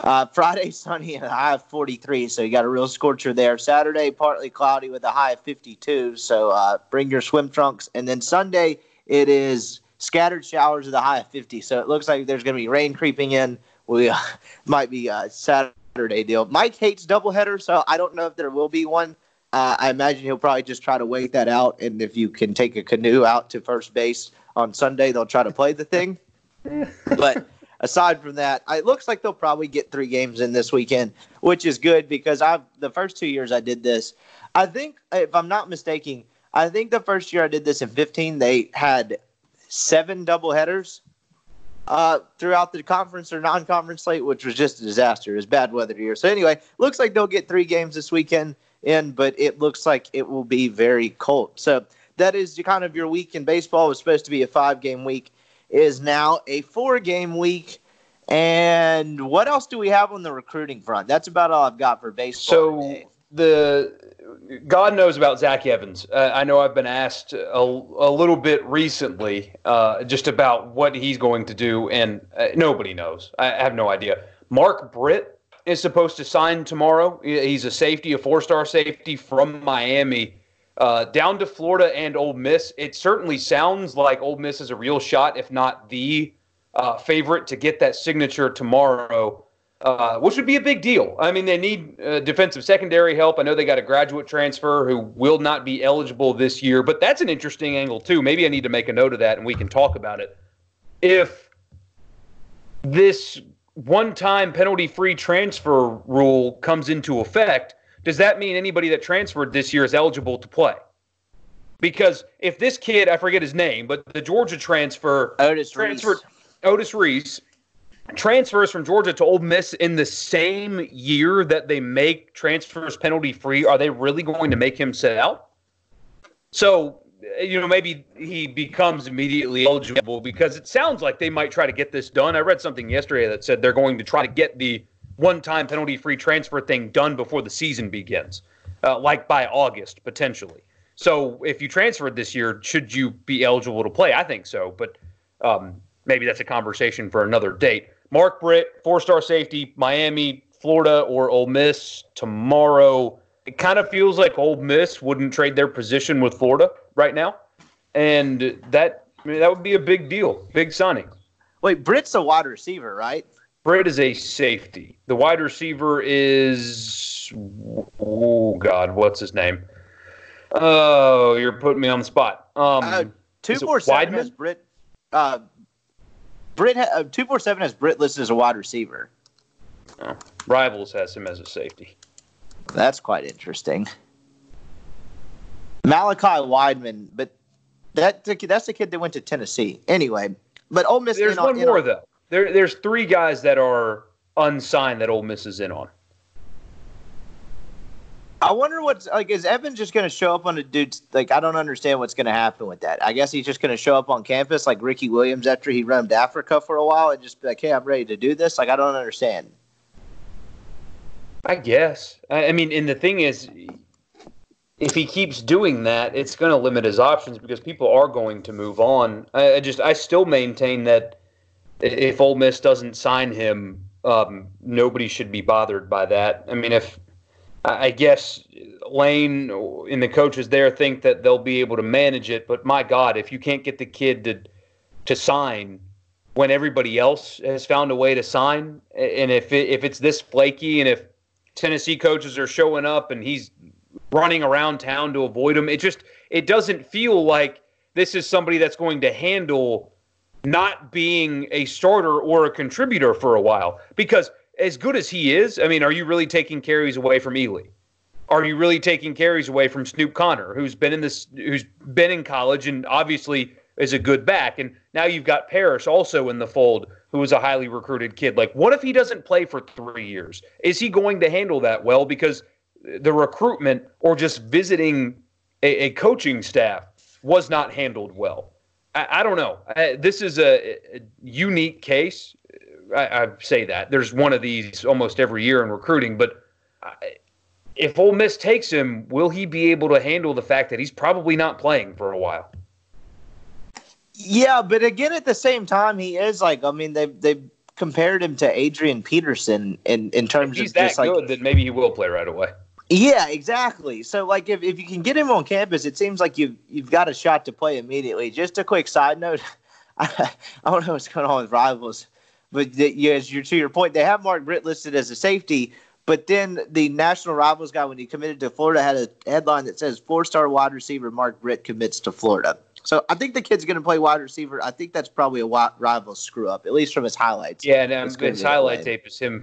Uh, Friday, sunny and a high of 43, so you got a real scorcher there. Saturday, partly cloudy with a high of 52, so uh, bring your swim trunks. And then Sunday, it is scattered showers with a high of 50, so it looks like there's going to be rain creeping in. We uh, might be a Saturday deal. Mike hates doubleheader, so I don't know if there will be one. Uh, I imagine he'll probably just try to wait that out, and if you can take a canoe out to first base on Sunday, they'll try to play the thing. but aside from that, it looks like they'll probably get three games in this weekend, which is good because I've the first two years I did this. I think, if I'm not mistaken, I think the first year I did this in 15, they had seven double headers uh, throughout the conference or non-conference slate, which was just a disaster. It was bad weather here. So anyway, looks like they'll get three games this weekend in, but it looks like it will be very cold. So that is kind of your week in baseball. It was supposed to be a five-game week is now a four game week. And what else do we have on the recruiting front? That's about all I've got for baseball. So today. the God knows about Zach Evans. Uh, I know I've been asked a, a little bit recently uh, just about what he's going to do, and uh, nobody knows. I have no idea. Mark Britt is supposed to sign tomorrow. He's a safety, a four star safety from Miami. Uh, down to Florida and Ole Miss, it certainly sounds like Ole Miss is a real shot, if not the uh, favorite to get that signature tomorrow, uh, which would be a big deal. I mean, they need uh, defensive secondary help. I know they got a graduate transfer who will not be eligible this year, but that's an interesting angle, too. Maybe I need to make a note of that and we can talk about it. If this one time penalty free transfer rule comes into effect, does that mean anybody that transferred this year is eligible to play? Because if this kid, I forget his name, but the Georgia transfer, Otis transferred, Reese. Otis Reese transfers from Georgia to Ole Miss in the same year that they make transfers penalty free, are they really going to make him sit out? So, you know, maybe he becomes immediately eligible because it sounds like they might try to get this done. I read something yesterday that said they're going to try to get the one time penalty free transfer thing done before the season begins, uh, like by August potentially. So if you transferred this year, should you be eligible to play? I think so, but um, maybe that's a conversation for another date. Mark Britt, four star safety, Miami, Florida, or Ole Miss tomorrow. It kind of feels like Ole Miss wouldn't trade their position with Florida right now, and that I mean, that would be a big deal, big signing. Wait, Britt's a wide receiver, right? Britt is a safety. The wide receiver is oh god, what's his name? Oh, you're putting me on the spot. Um, uh, two four seven has Britt. Uh, Britt uh, two four seven has Britt listed as a wide receiver. Oh, Rivals has him as a safety. That's quite interesting. Malachi Wideman, but that that's the kid that went to Tennessee. Anyway, but Ole Miss. There's one more though. There, there's three guys that are unsigned that Ole Miss is in on. I wonder what's like. Is Evan just going to show up on a dude's like? I don't understand what's going to happen with that. I guess he's just going to show up on campus like Ricky Williams after he roamed Africa for a while and just be like, "Hey, I'm ready to do this." Like, I don't understand. I guess. I, I mean, and the thing is, if he keeps doing that, it's going to limit his options because people are going to move on. I, I just, I still maintain that if Ole Miss doesn't sign him, um, nobody should be bothered by that. I mean, if I guess Lane and the coaches there think that they'll be able to manage it, but my God, if you can't get the kid to to sign when everybody else has found a way to sign, and if it, if it's this flaky, and if Tennessee coaches are showing up and he's running around town to avoid them, it just it doesn't feel like this is somebody that's going to handle not being a starter or a contributor for a while because as good as he is, I mean, are you really taking carries away from Ealy? Are you really taking carries away from Snoop Conner, who's been in this, who's been in college and obviously is a good back? And now you've got Parrish also in the fold, who is a highly recruited kid. Like, what if he doesn't play for three years? Is he going to handle that well? Because the recruitment or just visiting a, a coaching staff was not handled well. I, I don't know. I, this is a, a unique case. I, I, say that there's one of these almost every year in recruiting, but if Ole Miss takes him, will he be able to handle the fact that he's probably not playing for a while? Yeah, but again, at the same time, he is like I mean they they compared him to Adrian Peterson in in terms if he's of that just like good, then maybe he will play right away. Yeah, exactly. So like if, if you can get him on campus, it seems like you've you've got a shot to play immediately. Just a quick side note, I, I don't know what's going on with rivals, but the, yeah, as you to your point, they have Mark Britt listed as a safety, but then the national rivals guy when he committed to Florida had a headline that says four star wide receiver Mark Britt commits to Florida. So I think the kid's going to play wide receiver. I think that's probably a rival screw up, at least from his highlights. Yeah, and um, his highlight tape is him.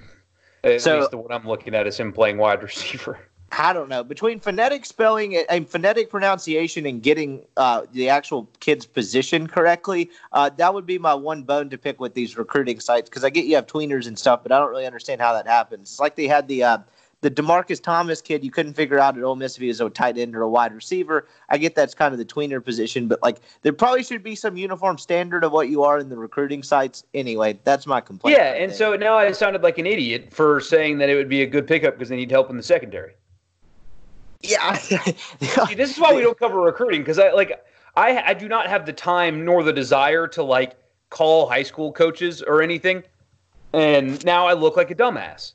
At so, least the one I'm looking at is him playing wide receiver. I don't know between phonetic spelling and phonetic pronunciation and getting uh, the actual kid's position correctly. Uh, that would be my one bone to pick with these recruiting sites because I get you have tweeners and stuff, but I don't really understand how that happens. It's like they had the uh, the Demarcus Thomas kid. You couldn't figure out at Ole Miss if he was a tight end or a wide receiver. I get that's kind of the tweener position, but like there probably should be some uniform standard of what you are in the recruiting sites. Anyway, that's my complaint. Yeah, and so now I sounded like an idiot for saying that it would be a good pickup because they need help in the secondary. Yeah. See, this is why we don't cover recruiting because I like I I do not have the time nor the desire to like call high school coaches or anything. And now I look like a dumbass.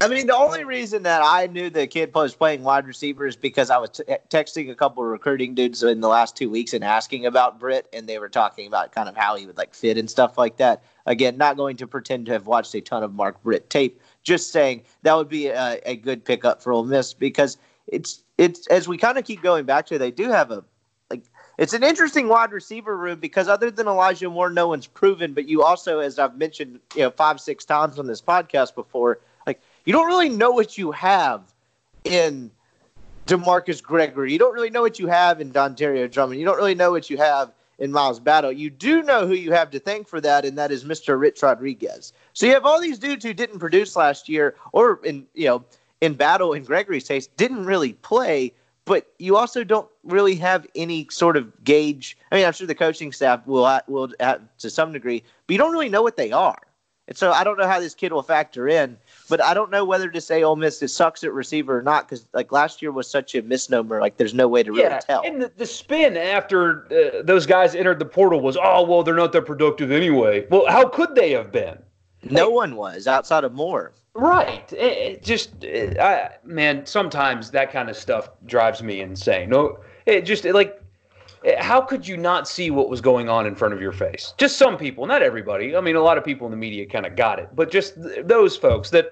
I mean, the only reason that I knew the kid was playing wide receiver is because I was t- texting a couple of recruiting dudes in the last two weeks and asking about Britt, and they were talking about kind of how he would like fit and stuff like that. Again, not going to pretend to have watched a ton of Mark Britt tape, just saying that would be a, a good pickup for Ole Miss because it's it's as we kind of keep going back to, they do have a like it's an interesting wide receiver room because other than Elijah Moore, no one's proven. But you also, as I've mentioned, you know, five six times on this podcast before, like you don't really know what you have in Demarcus Gregory. You don't really know what you have in Dontario Drummond. You don't really know what you have in Miles Battle. You do know who you have to thank for that, and that is Mr. Rich Rodriguez. So you have all these dudes who didn't produce last year, or in you know in battle in Gregory's case didn't really play, but you also don't really have any sort of gauge. I mean, I'm sure the coaching staff will will have, to some degree, but you don't really know what they are. And so I don't know how this kid will factor in, but I don't know whether to say Ole Miss it sucks at receiver or not because like last year was such a misnomer. Like there's no way to really yeah, tell. And the, the spin after uh, those guys entered the portal was, oh well, they're not that productive anyway. Well, how could they have been? No like, one was outside of Moore. Right. It, it just, it, I, man, sometimes that kind of stuff drives me insane. No, it just it, like, how could you not see what was going on in front of your face? Just some people, not everybody. I mean, a lot of people in the media kind of got it, but just th- those folks that,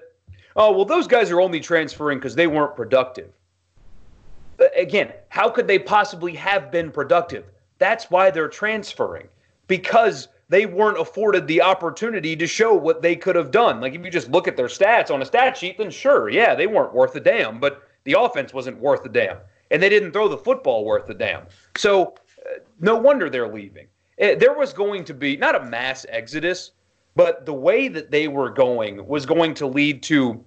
oh, well, those guys are only transferring because they weren't productive. Again, how could they possibly have been productive? That's why they're transferring because they weren't afforded the opportunity to show what they could have done. Like if you just look at their stats on a stat sheet, then sure, yeah, they weren't worth a damn, but the offense wasn't worth a damn. And they didn't throw the football worth a damn. So uh, no wonder they're leaving. It, uh, there was going to be not a mass exodus, but the way that they were going was going to lead to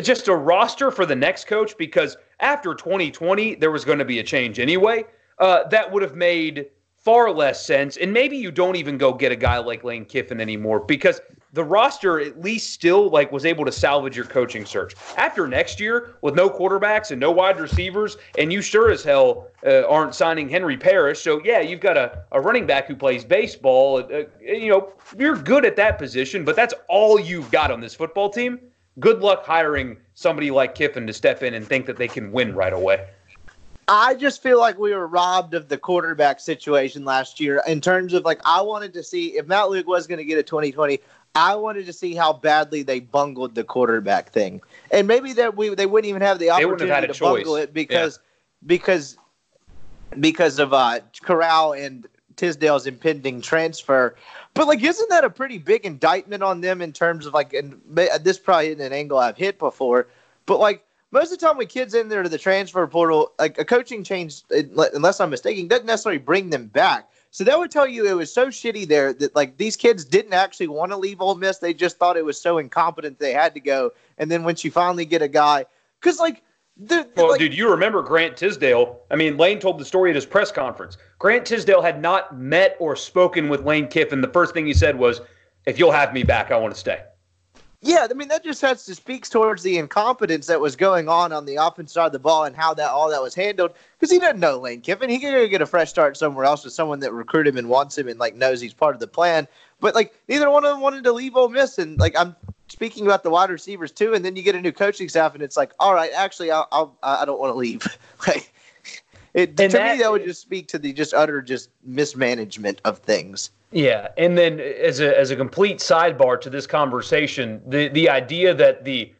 just a roster for the next coach because after 2020 there was going to be a change anyway. Uh, that would have made far less sense. And maybe you don't even go get a guy like Lane Kiffin anymore because the roster at least still like was able to salvage your coaching search. After next year, with no quarterbacks and no wide receivers, and you sure as hell uh, aren't signing Henry Parrish. So yeah, you've got a, a running back who plays baseball. Uh, you know, you're good at that position, but that's all you've got on this football team good luck hiring somebody like Kiffin to step in and think that they can win right away. I just feel like we were robbed of the quarterback situation last year in terms of like I wanted to see if Matt Luke was going to get a 2020. I wanted to see how badly they bungled the quarterback thing, and maybe that we they wouldn't even have the opportunity have to choice. bungle it because yeah. because because of uh, Corral and Tisdale's impending transfer. But like, isn't that a pretty big indictment on them in terms of like, and this probably isn't an angle I've hit before, but like most of the time when kids in there to the transfer portal, like a coaching change, unless I'm mistaken, doesn't necessarily bring them back. So that would tell you it was so shitty there that like these kids didn't actually want to leave Ole Miss. They just thought it was so incompetent they had to go. And then when you finally get a guy, because like the, well, like, dude, you remember Grant Tisdale? I mean, Lane told the story at his press conference. Grant Tisdale had not met or spoken with Lane Kiffin. The first thing he said was, "If you'll have me back, I want to stay." Yeah, I mean that just has to speaks towards the incompetence that was going on on the offense side of the ball and how that all that was handled. Because he doesn't know Lane Kiffin. He could go get a fresh start somewhere else with someone that recruited him and wants him and like knows he's part of the plan. But like neither one of them wanted to leave Ole Miss, and like I'm speaking about the wide receivers too, and then you get a new coaching staff, and it's like, all right, actually, I'll, I'll I don't want to leave. like, it, to that, me, that would just speak to the just utter just mismanagement of things. Yeah, and then as a as a complete sidebar to this conversation, the the idea that the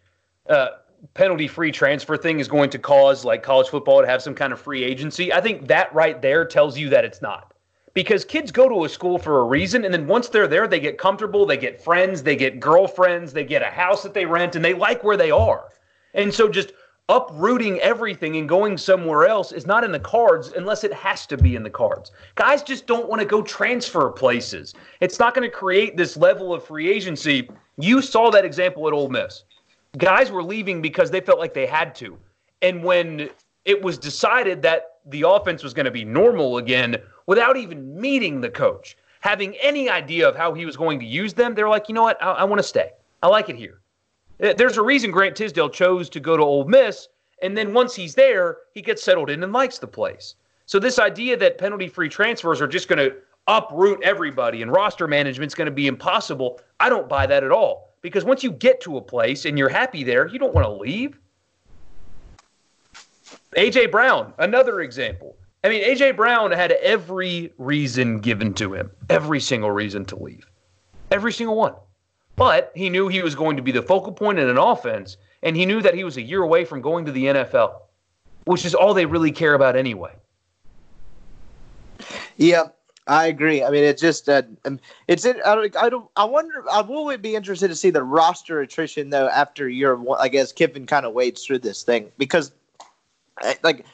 uh, penalty free transfer thing is going to cause like college football to have some kind of free agency, I think that right there tells you that it's not. Because kids go to a school for a reason and then once they're there they get comfortable they get friends they get girlfriends they get a house that they rent and they like where they are. And so just uprooting everything and going somewhere else is not in the cards unless it has to be in the cards guys just don't want to go transfer places it's not going to create this level of free agency you saw that example at Ole Miss guys were leaving because they felt like they had to and when it was decided that the offense was going to be normal again without even meeting the coach, having any idea of how he was going to use them, they're like, you know what? I, I want to stay. I like it here. Uh, there's a reason Grant Tisdale chose to go to Ole Miss, and then once he's there, he gets settled in and likes the place. So this idea that penalty-free transfers are just going to uproot everybody and roster management's going to be impossible, I don't buy that at all. Because once you get to a place and you're happy there, you don't want to leave. AJ Brown, another example. I mean, AJ Brown had every reason given to him, every single reason to leave, every single one. But he knew he was going to be the focal point in an offense, and he knew that he was a year away from going to the NFL, which is all they really care about anyway. Yeah, I agree. I mean, it's just uh, um, it's it. I don't, I don't. I wonder. I will be interested to see the roster attrition though after year one. I guess Kiffin kind of wades through this thing because, like,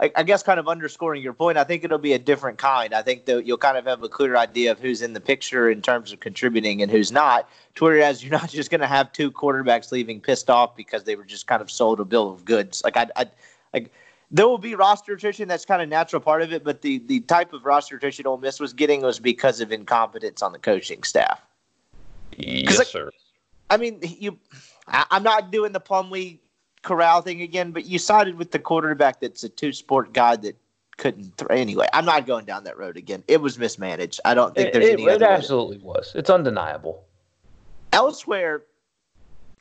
I, I, guess kind of underscoring your point, I think it'll be a different kind. I think that you'll kind of have a clearer idea of who's in the picture in terms of contributing and who's not. To whereas you're not just going to have two quarterbacks leaving pissed off because they were just kind of sold a bill of goods. Like I, I like there will be roster attrition. That's kind of natural part of it. But the the type of roster attrition Ole Miss was getting was because of incompetence on the coaching staff. Yes, like, sir. I mean, you. I, I'm not doing the Plumlee Corral thing again, but you sided with the quarterback that's a two sport guy that couldn't throw. Anyway, I'm not going down that road again. It was mismanaged. I don't think there's it, any. It, absolutely was. It's undeniable. Elsewhere,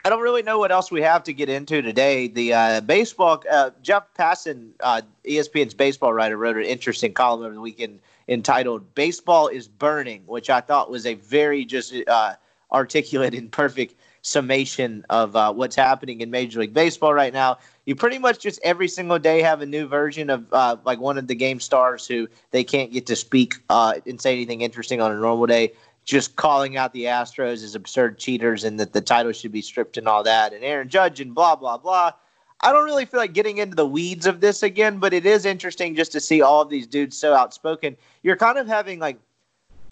I don't really know what else we have to get into today. The uh, baseball, uh, Jeff Passan, uh, ESPN's baseball writer, wrote an interesting column over the weekend entitled "Baseball is Burning," which I thought was a very just uh, articulate and perfect summation of uh, what's happening in Major League Baseball right now. You pretty much just every single day have a new version of uh, like one of the game stars who they can't get to speak uh, and say anything interesting on a normal day. Just calling out the Astros as absurd cheaters and that the title should be stripped and all that, and Aaron Judge and blah blah blah. I don't really feel like getting into the weeds of this again, but it is interesting just to see all of these dudes so outspoken. You're kind of having like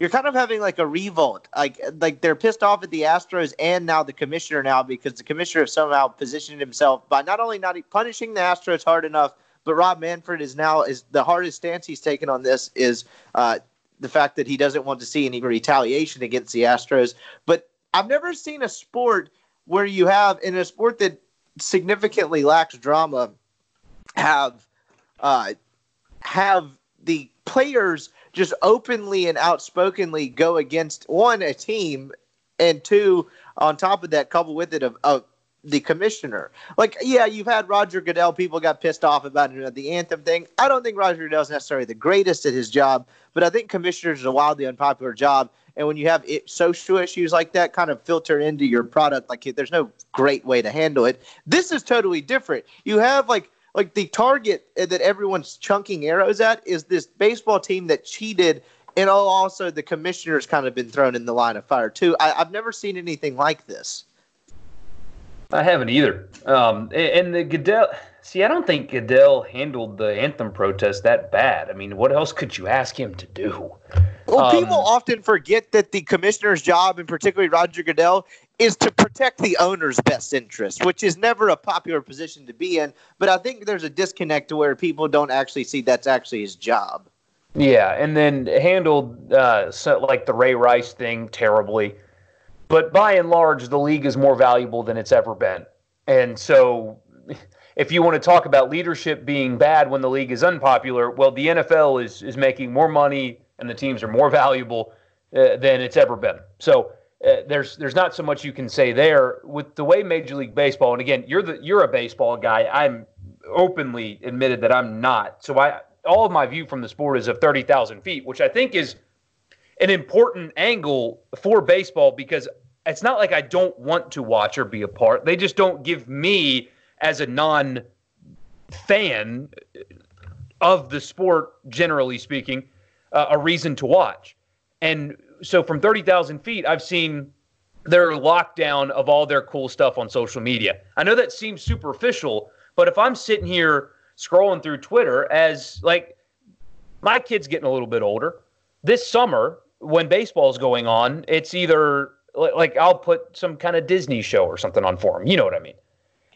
you're kind of having like a revolt. Like like they're pissed off at the Astros and now the commissioner now because the commissioner has somehow positioned himself by not only not punishing the Astros hard enough, but Rob Manfred is now is the hardest stance he's taken on this is uh, the fact that he doesn't want to see any retaliation against the Astros. But I've never seen a sport where you have in a sport that significantly lacks drama have uh, have the players just openly and outspokenly go against one a team and two on top of that couple with it of, of the commissioner. Like, yeah, you've had Roger Goodell. People got pissed off about the anthem thing. I don't think Roger Goodell is necessarily the greatest at his job, but I think commissioners is a wildly unpopular job. And when you have it, social issues like that kind of filter into your product, like there's no great way to handle it. This is totally different. You have like like the target that everyone's chunking arrows at is this baseball team that cheated and also the commissioner's kind of been thrown in the line of fire too. I, have never seen anything like this. I haven't either. Um, and the Goodell, see, I don't think Goodell handled the anthem protest that bad. I mean, what else could you ask him to do? Well, um, people often forget that the commissioner's job, and particularly Roger Goodell, is to protect the owner's best interest, which is never a popular position to be in. But I think there's a disconnect to where people don't actually see that's actually his job. Yeah, and then handled uh, like the Ray Rice thing terribly. But by and large, the league is more valuable than it's ever been. And so, if you want to talk about leadership being bad when the league is unpopular, well, the NFL is is making more money and the teams are more valuable uh, than it's ever been. So. Uh, there's there's not so much you can say there with the way Major League Baseball and again you're the you're a baseball guy I'm openly admitted that I'm not so I all of my view from the sport is of 30,000 feet, which I think is an important angle for baseball because it's not like I don't want to watch or be a part. They just don't give me, as a non fan of the sport, generally speaking, uh, a reason to watch. And so from 30,000 feet, I've seen their lockdown of all their cool stuff on social media. I know that seems superficial, but if I'm sitting here scrolling through Twitter as like my kid's getting a little bit older. This summer, when baseball's going on, it's either like I'll put some kind of Disney show or something on for him. You know what I mean?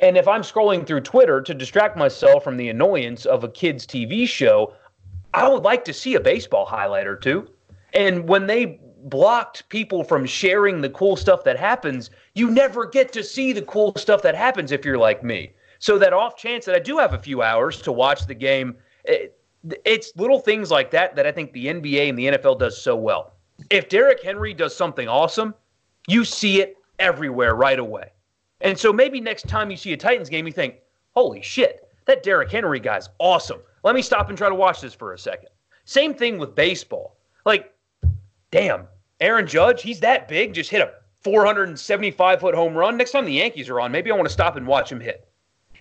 And if I'm scrolling through Twitter to distract myself from the annoyance of a kid's TV show, I would like to see a baseball highlight or two. And when they blocked people from sharing the cool stuff that happens, you never get to see the cool stuff that happens if you're like me. So that off chance that I do have a few hours to watch the game, it, it's little things like that that I think the NBA and the NFL does so well. If Derrick Henry does something awesome, you see it everywhere right away. And so maybe next time you see a Titans game, you think, holy shit, that Derrick Henry guy's awesome. Let me stop and try to watch this for a second. Same thing with baseball. Like, damn, Aaron Judge, he's that big, just hit a 475 foot home run. Next time the Yankees are on, maybe I want to stop and watch him hit.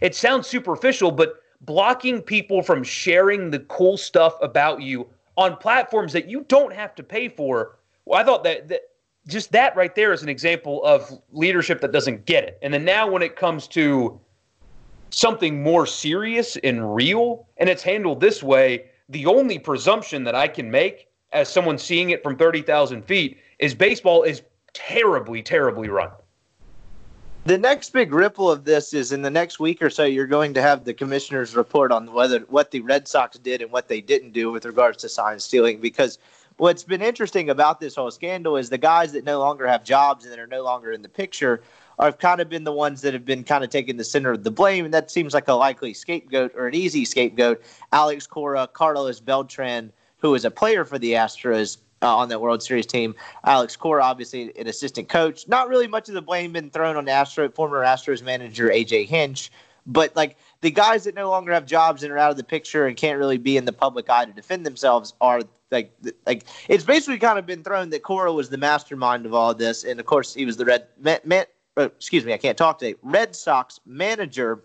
It sounds superficial, but blocking people from sharing the cool stuff about you on platforms that you don't have to pay for. Well, I thought that, that just that right there is an example of leadership that doesn't get it. And then now when it comes to something more serious and real and it's handled this way, the only presumption that I can make as someone seeing it from 30,000 feet is baseball is terribly, terribly run. The next big ripple of this is in the next week or so you're going to have the commissioner's report on whether what the Red Sox did and what they didn't do with regards to sign stealing because what's been interesting about this whole scandal is the guys that no longer have jobs and that are no longer in the picture have kind of been the ones that have been kind of taking the center of the blame and that seems like a likely scapegoat or an easy scapegoat. Alex Cora Carlos Beltran who is a player for the Astros uh, on that World Series team. Alex Cora, obviously an assistant coach. Not really much of the blame been thrown on Astro, former Astros manager AJ Hinch, but like the guys that no longer have jobs and are out of the picture and can't really be in the public eye to defend themselves are like like it's basically kind of been thrown that Cora was the mastermind of all of this, and of course he was the red uh, excuse me, I can't talk today. Red Sox manager.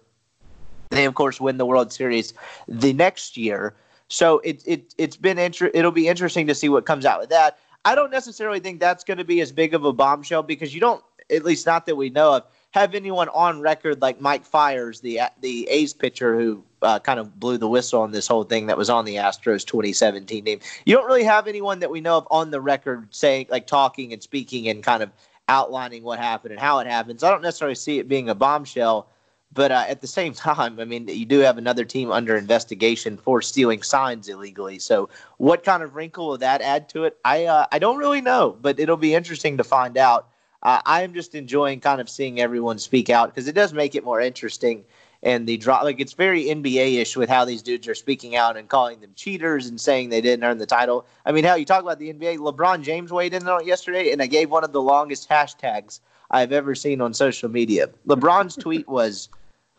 They of course win the World Series the next year. So it, it, it's been inter- it'll be interesting to see what comes out with that. I don't necessarily think that's going to be as big of a bombshell because you don't, at least not that we know of, have anyone on record like Mike Fiers, the the A's pitcher who uh, kind of blew the whistle on this whole thing that was on the Astros 2017 team. You don't really have anyone that we know of on the record saying like talking and speaking and kind of outlining what happened and how it happened. So I don't necessarily see it being a bombshell. But uh, at the same time, I mean, you do have another team under investigation for stealing signs illegally. So, what kind of wrinkle will that add to it? I uh, I don't really know, but it'll be interesting to find out. Uh, I am just enjoying kind of seeing everyone speak out because it does make it more interesting. And the draw, like it's very NBA ish with how these dudes are speaking out and calling them cheaters and saying they didn't earn the title. I mean, how you talk about the NBA, LeBron James weighed in on it yesterday, and I gave one of the longest hashtags I've ever seen on social media. LeBron's tweet was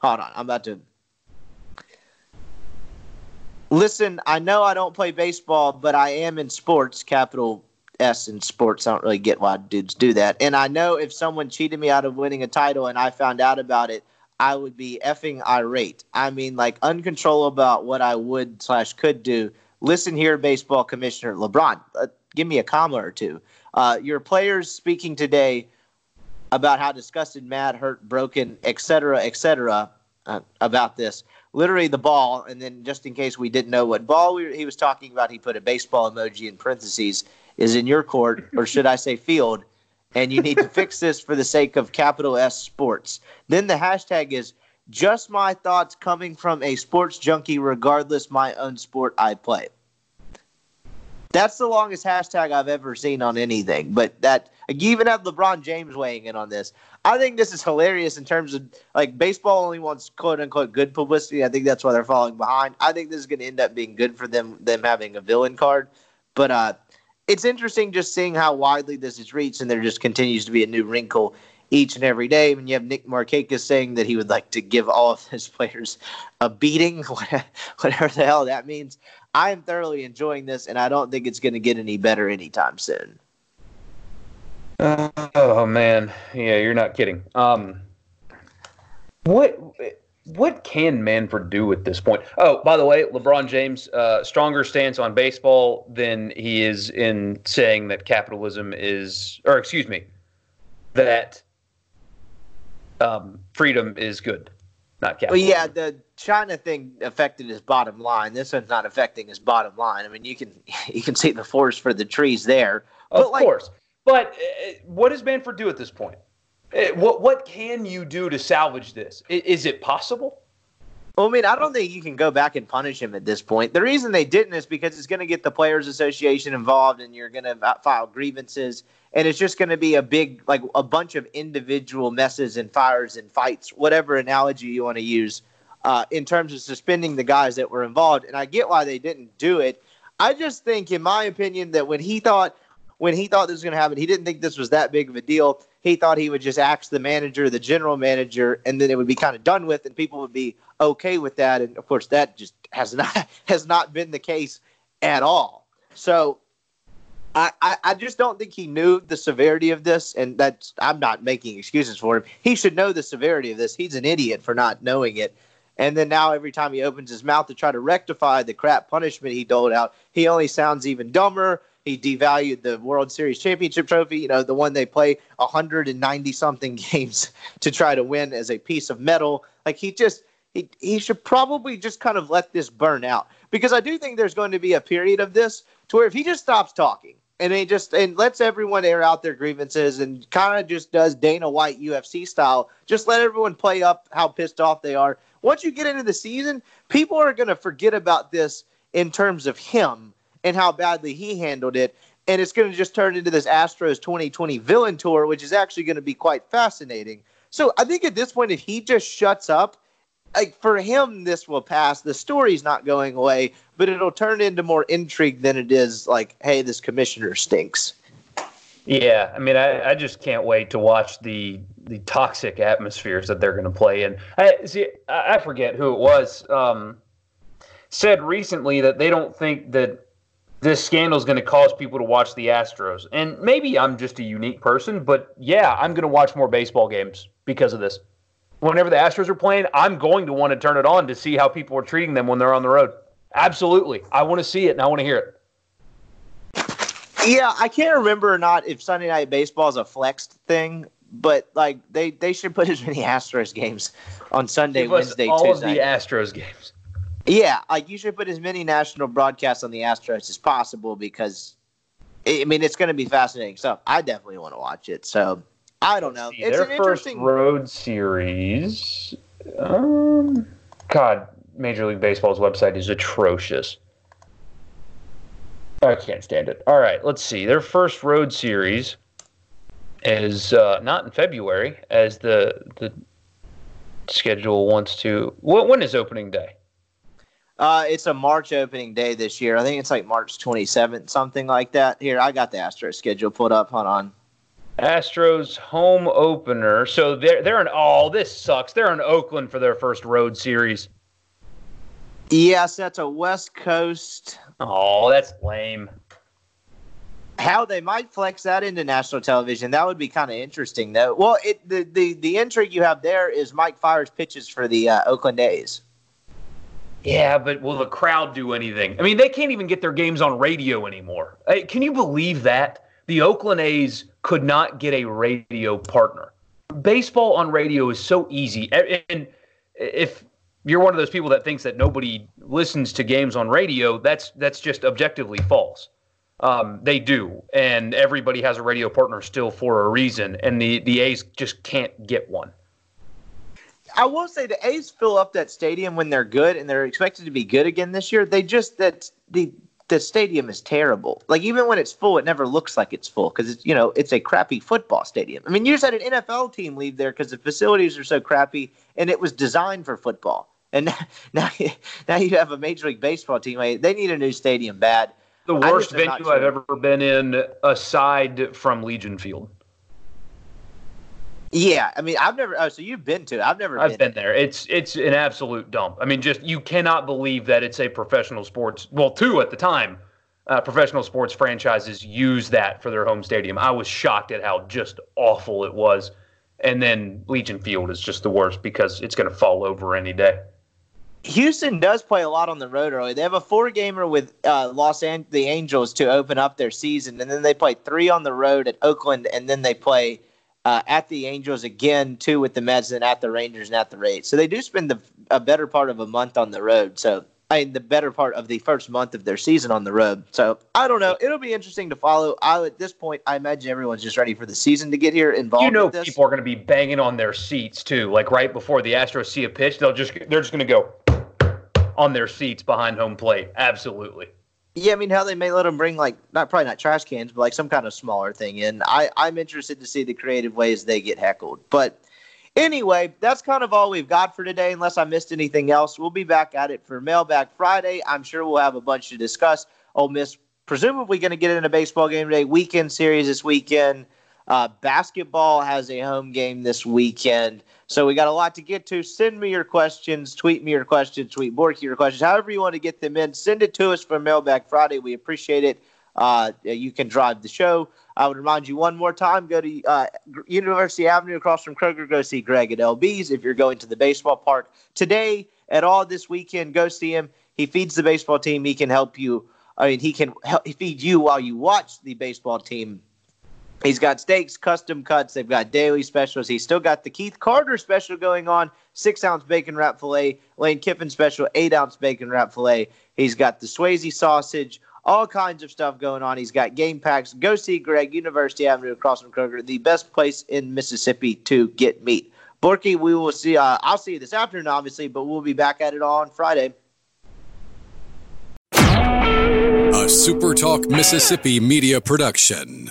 Hold on, I'm about to. Listen, I know I don't play baseball, but I am in sports, capital S in sports. I don't really get why dudes do that. And I know if someone cheated me out of winning a title and I found out about it, I would be effing irate. I mean, like uncontrollable about what I would slash could do. Listen here, baseball commissioner LeBron. Uh, give me a comma or two. Uh, your players speaking today about how disgusted, mad, hurt, broken, etc., etc. Uh, about this. Literally the ball, and then just in case we didn't know what ball we, he was talking about, he put a baseball emoji in parentheses. Is in your court, or should I say field? And you need to fix this for the sake of capital S sports. Then the hashtag is just my thoughts coming from a sports junkie, regardless my own sport I play. That's the longest hashtag I've ever seen on anything. But that you even have LeBron James weighing in on this. I think this is hilarious in terms of like baseball only wants quote unquote good publicity. I think that's why they're falling behind. I think this is going to end up being good for them them having a villain card. But uh, it's interesting just seeing how widely this is reached, and there just continues to be a new wrinkle each and every day. When you have Nick Markakis saying that he would like to give all of his players a beating, whatever the hell that means. I am thoroughly enjoying this, and I don't think it's going to get any better anytime soon. Uh, oh man, yeah, you're not kidding. Um, what what can Manfred do at this point? Oh, by the way, LeBron James uh, stronger stance on baseball than he is in saying that capitalism is, or excuse me, that um, freedom is good, not capitalism. Well, yeah, the China thing affected his bottom line. This one's not affecting his bottom line. I mean, you can you can see the forest for the trees there. But Of like, course, but uh, what does Manfred do at this point? Uh, what what can you do to salvage this? Is it possible? Well, I mean, I don't think you can go back and punish him at this point. The reason they didn't is because it's going to get the Players Association involved, and you're going to file grievances, and it's just going to be a big, like a bunch of individual messes and fires and fights, whatever analogy you want to use, uh, in terms of suspending the guys that were involved. And I get why they didn't do it. I just think, in my opinion, that when he thought when he thought this was going to happen, he didn't think this was that big of a deal. He thought he would just ask the manager, the general manager, and then it would be kind of done with, and people would be okay with that. And of course, that just has not has not been the case at all. So I, I, I just don't think he knew the severity of this, and that's I'm not making excuses for him. He should know the severity of this. He's an idiot for not knowing it. And then now every time he opens his mouth to try to rectify the crap punishment he doled out, he only sounds even dumber. He devalued the World Series championship trophy, you know, the one they play 190 something games to try to win as a piece of metal. Like he just he, he should probably just kind of let this burn out because I do think there's going to be a period of this to where if he just stops talking and he just and lets everyone air out their grievances and kind of just does Dana White UFC style, just let everyone play up how pissed off they are. Once you get into the season, people are going to forget about this in terms of him and how badly he handled it. And it's going to just turn into this Astros 2020 villain tour, which is actually going to be quite fascinating. So I think at this point, if he just shuts up, like for him, this will pass. The story's not going away, but it'll turn into more intrigue than it is like, hey, this commissioner stinks. Yeah, I mean, I, I just can't wait to watch the the toxic atmospheres that they're going to play in. I see. I forget who it was. Um, said recently that they don't think that this scandal is going to cause people to watch the Astros. And maybe I'm just a unique person, but yeah, I'm going to watch more baseball games because of this. Whenever the Astros are playing, I'm going to want to turn it on to see how people are treating them when they're on the road. Absolutely. I want to see it and I want to hear it. Yeah, I can't remember or not if Sunday Night Baseball is a flexed thing, but like they they should put as many Astros games on Sunday, Wednesday, all Tuesday. of the Astros games. Yeah, like you should put as many national broadcasts on the Astros as possible because, I mean, it's going to be fascinating stuff. I definitely want to watch it. So I don't know. See, it's their an first interesting. road series. Um, God, Major League Baseball's website is atrocious. I can't stand it. All right, let's see. Their first road series is uh, not in February, as the the schedule wants to. When is opening day? Uh, it's a March opening day this year. I think it's like March 27th, something like that. Here, I got the Astros schedule pulled up. Hold on. Astros home opener. So they're they're in. Oh, this sucks. They're in Oakland for their first road series. Yes, that's a West Coast. Oh, that's lame. How they might flex that into national television, that would be kind of interesting, though. Well, it, the, the the intrigue you have there is Mike Fiers pitches for the uh, Oakland A's. Yeah, but will the crowd do anything? I mean, they can't even get their games on radio anymore. Can you believe that? The Oakland A's could not get a radio partner. Baseball on radio is so easy. And if you're one of those people that thinks that nobody listens to games on radio, that's that's just objectively false. Um, they do, and everybody has a radio partner still for a reason, and the the A's just can't get one. I will say the A's fill up that stadium when they're good, and they're expected to be good again this year. They just that the the stadium is terrible. Like even when it's full, it never looks like it's full because it's you know it's a crappy football stadium. I mean, you just had an NFL team leave there because the facilities are so crappy, and it was designed for football. And now, now you have a major league baseball team. They need a new stadium bad. The worst venue sure. I've ever been in, aside from Legion Field. Yeah, I mean, I've never. Oh, so you've been to? it. I've never. I've been, been there. It's it's an absolute dump. I mean, just you cannot believe that it's a professional sports. Well, two at the time, uh, professional sports franchises use that for their home stadium. I was shocked at how just awful it was. And then Legion Field is just the worst because it's going to fall over any day. Houston does play a lot on the road early. They have a four gamer with uh, Los An- the Angels to open up their season, and then they play three on the road at Oakland, and then they play uh, at the Angels again, two with the Mets, and at the Rangers and at the Rays. So they do spend the, a better part of a month on the road. So I mean, the better part of the first month of their season on the road. So I don't know. It'll be interesting to follow. I at this point, I imagine everyone's just ready for the season to get here involved. You know, people are going to be banging on their seats too. Like right before the Astros see a pitch, they'll just they're just going to go on their seats behind home plate. Absolutely. Yeah, I mean how they may let them bring like not probably not trash cans, but like some kind of smaller thing in. I I'm interested to see the creative ways they get heckled. But anyway, that's kind of all we've got for today. Unless I missed anything else, we'll be back at it for Mailbag Friday. I'm sure we'll have a bunch to discuss. Ole Miss presumably going to get in a baseball game today. Weekend series this weekend. Uh, basketball has a home game this weekend. So we got a lot to get to. Send me your questions. Tweet me your questions. Tweet Borky your questions. However you want to get them in, send it to us for Mailbag Friday. We appreciate it. Uh, you can drive the show. I would remind you one more time: go to uh, University Avenue across from Kroger. Go see Greg at LB's. If you're going to the baseball park today at all this weekend, go see him. He feeds the baseball team. He can help you. I mean, he can help feed you while you watch the baseball team He's got steaks, custom cuts. They've got daily specials. He's still got the Keith Carter special going on six ounce bacon wrap filet, Lane Kiffin special, eight ounce bacon wrap filet. He's got the Swayze sausage, all kinds of stuff going on. He's got game packs. Go see Greg, University Avenue across from Kroger, the best place in Mississippi to get meat. Borky, we will see. Uh, I'll see you this afternoon, obviously, but we'll be back at it on Friday. A SuperTalk Mississippi media production.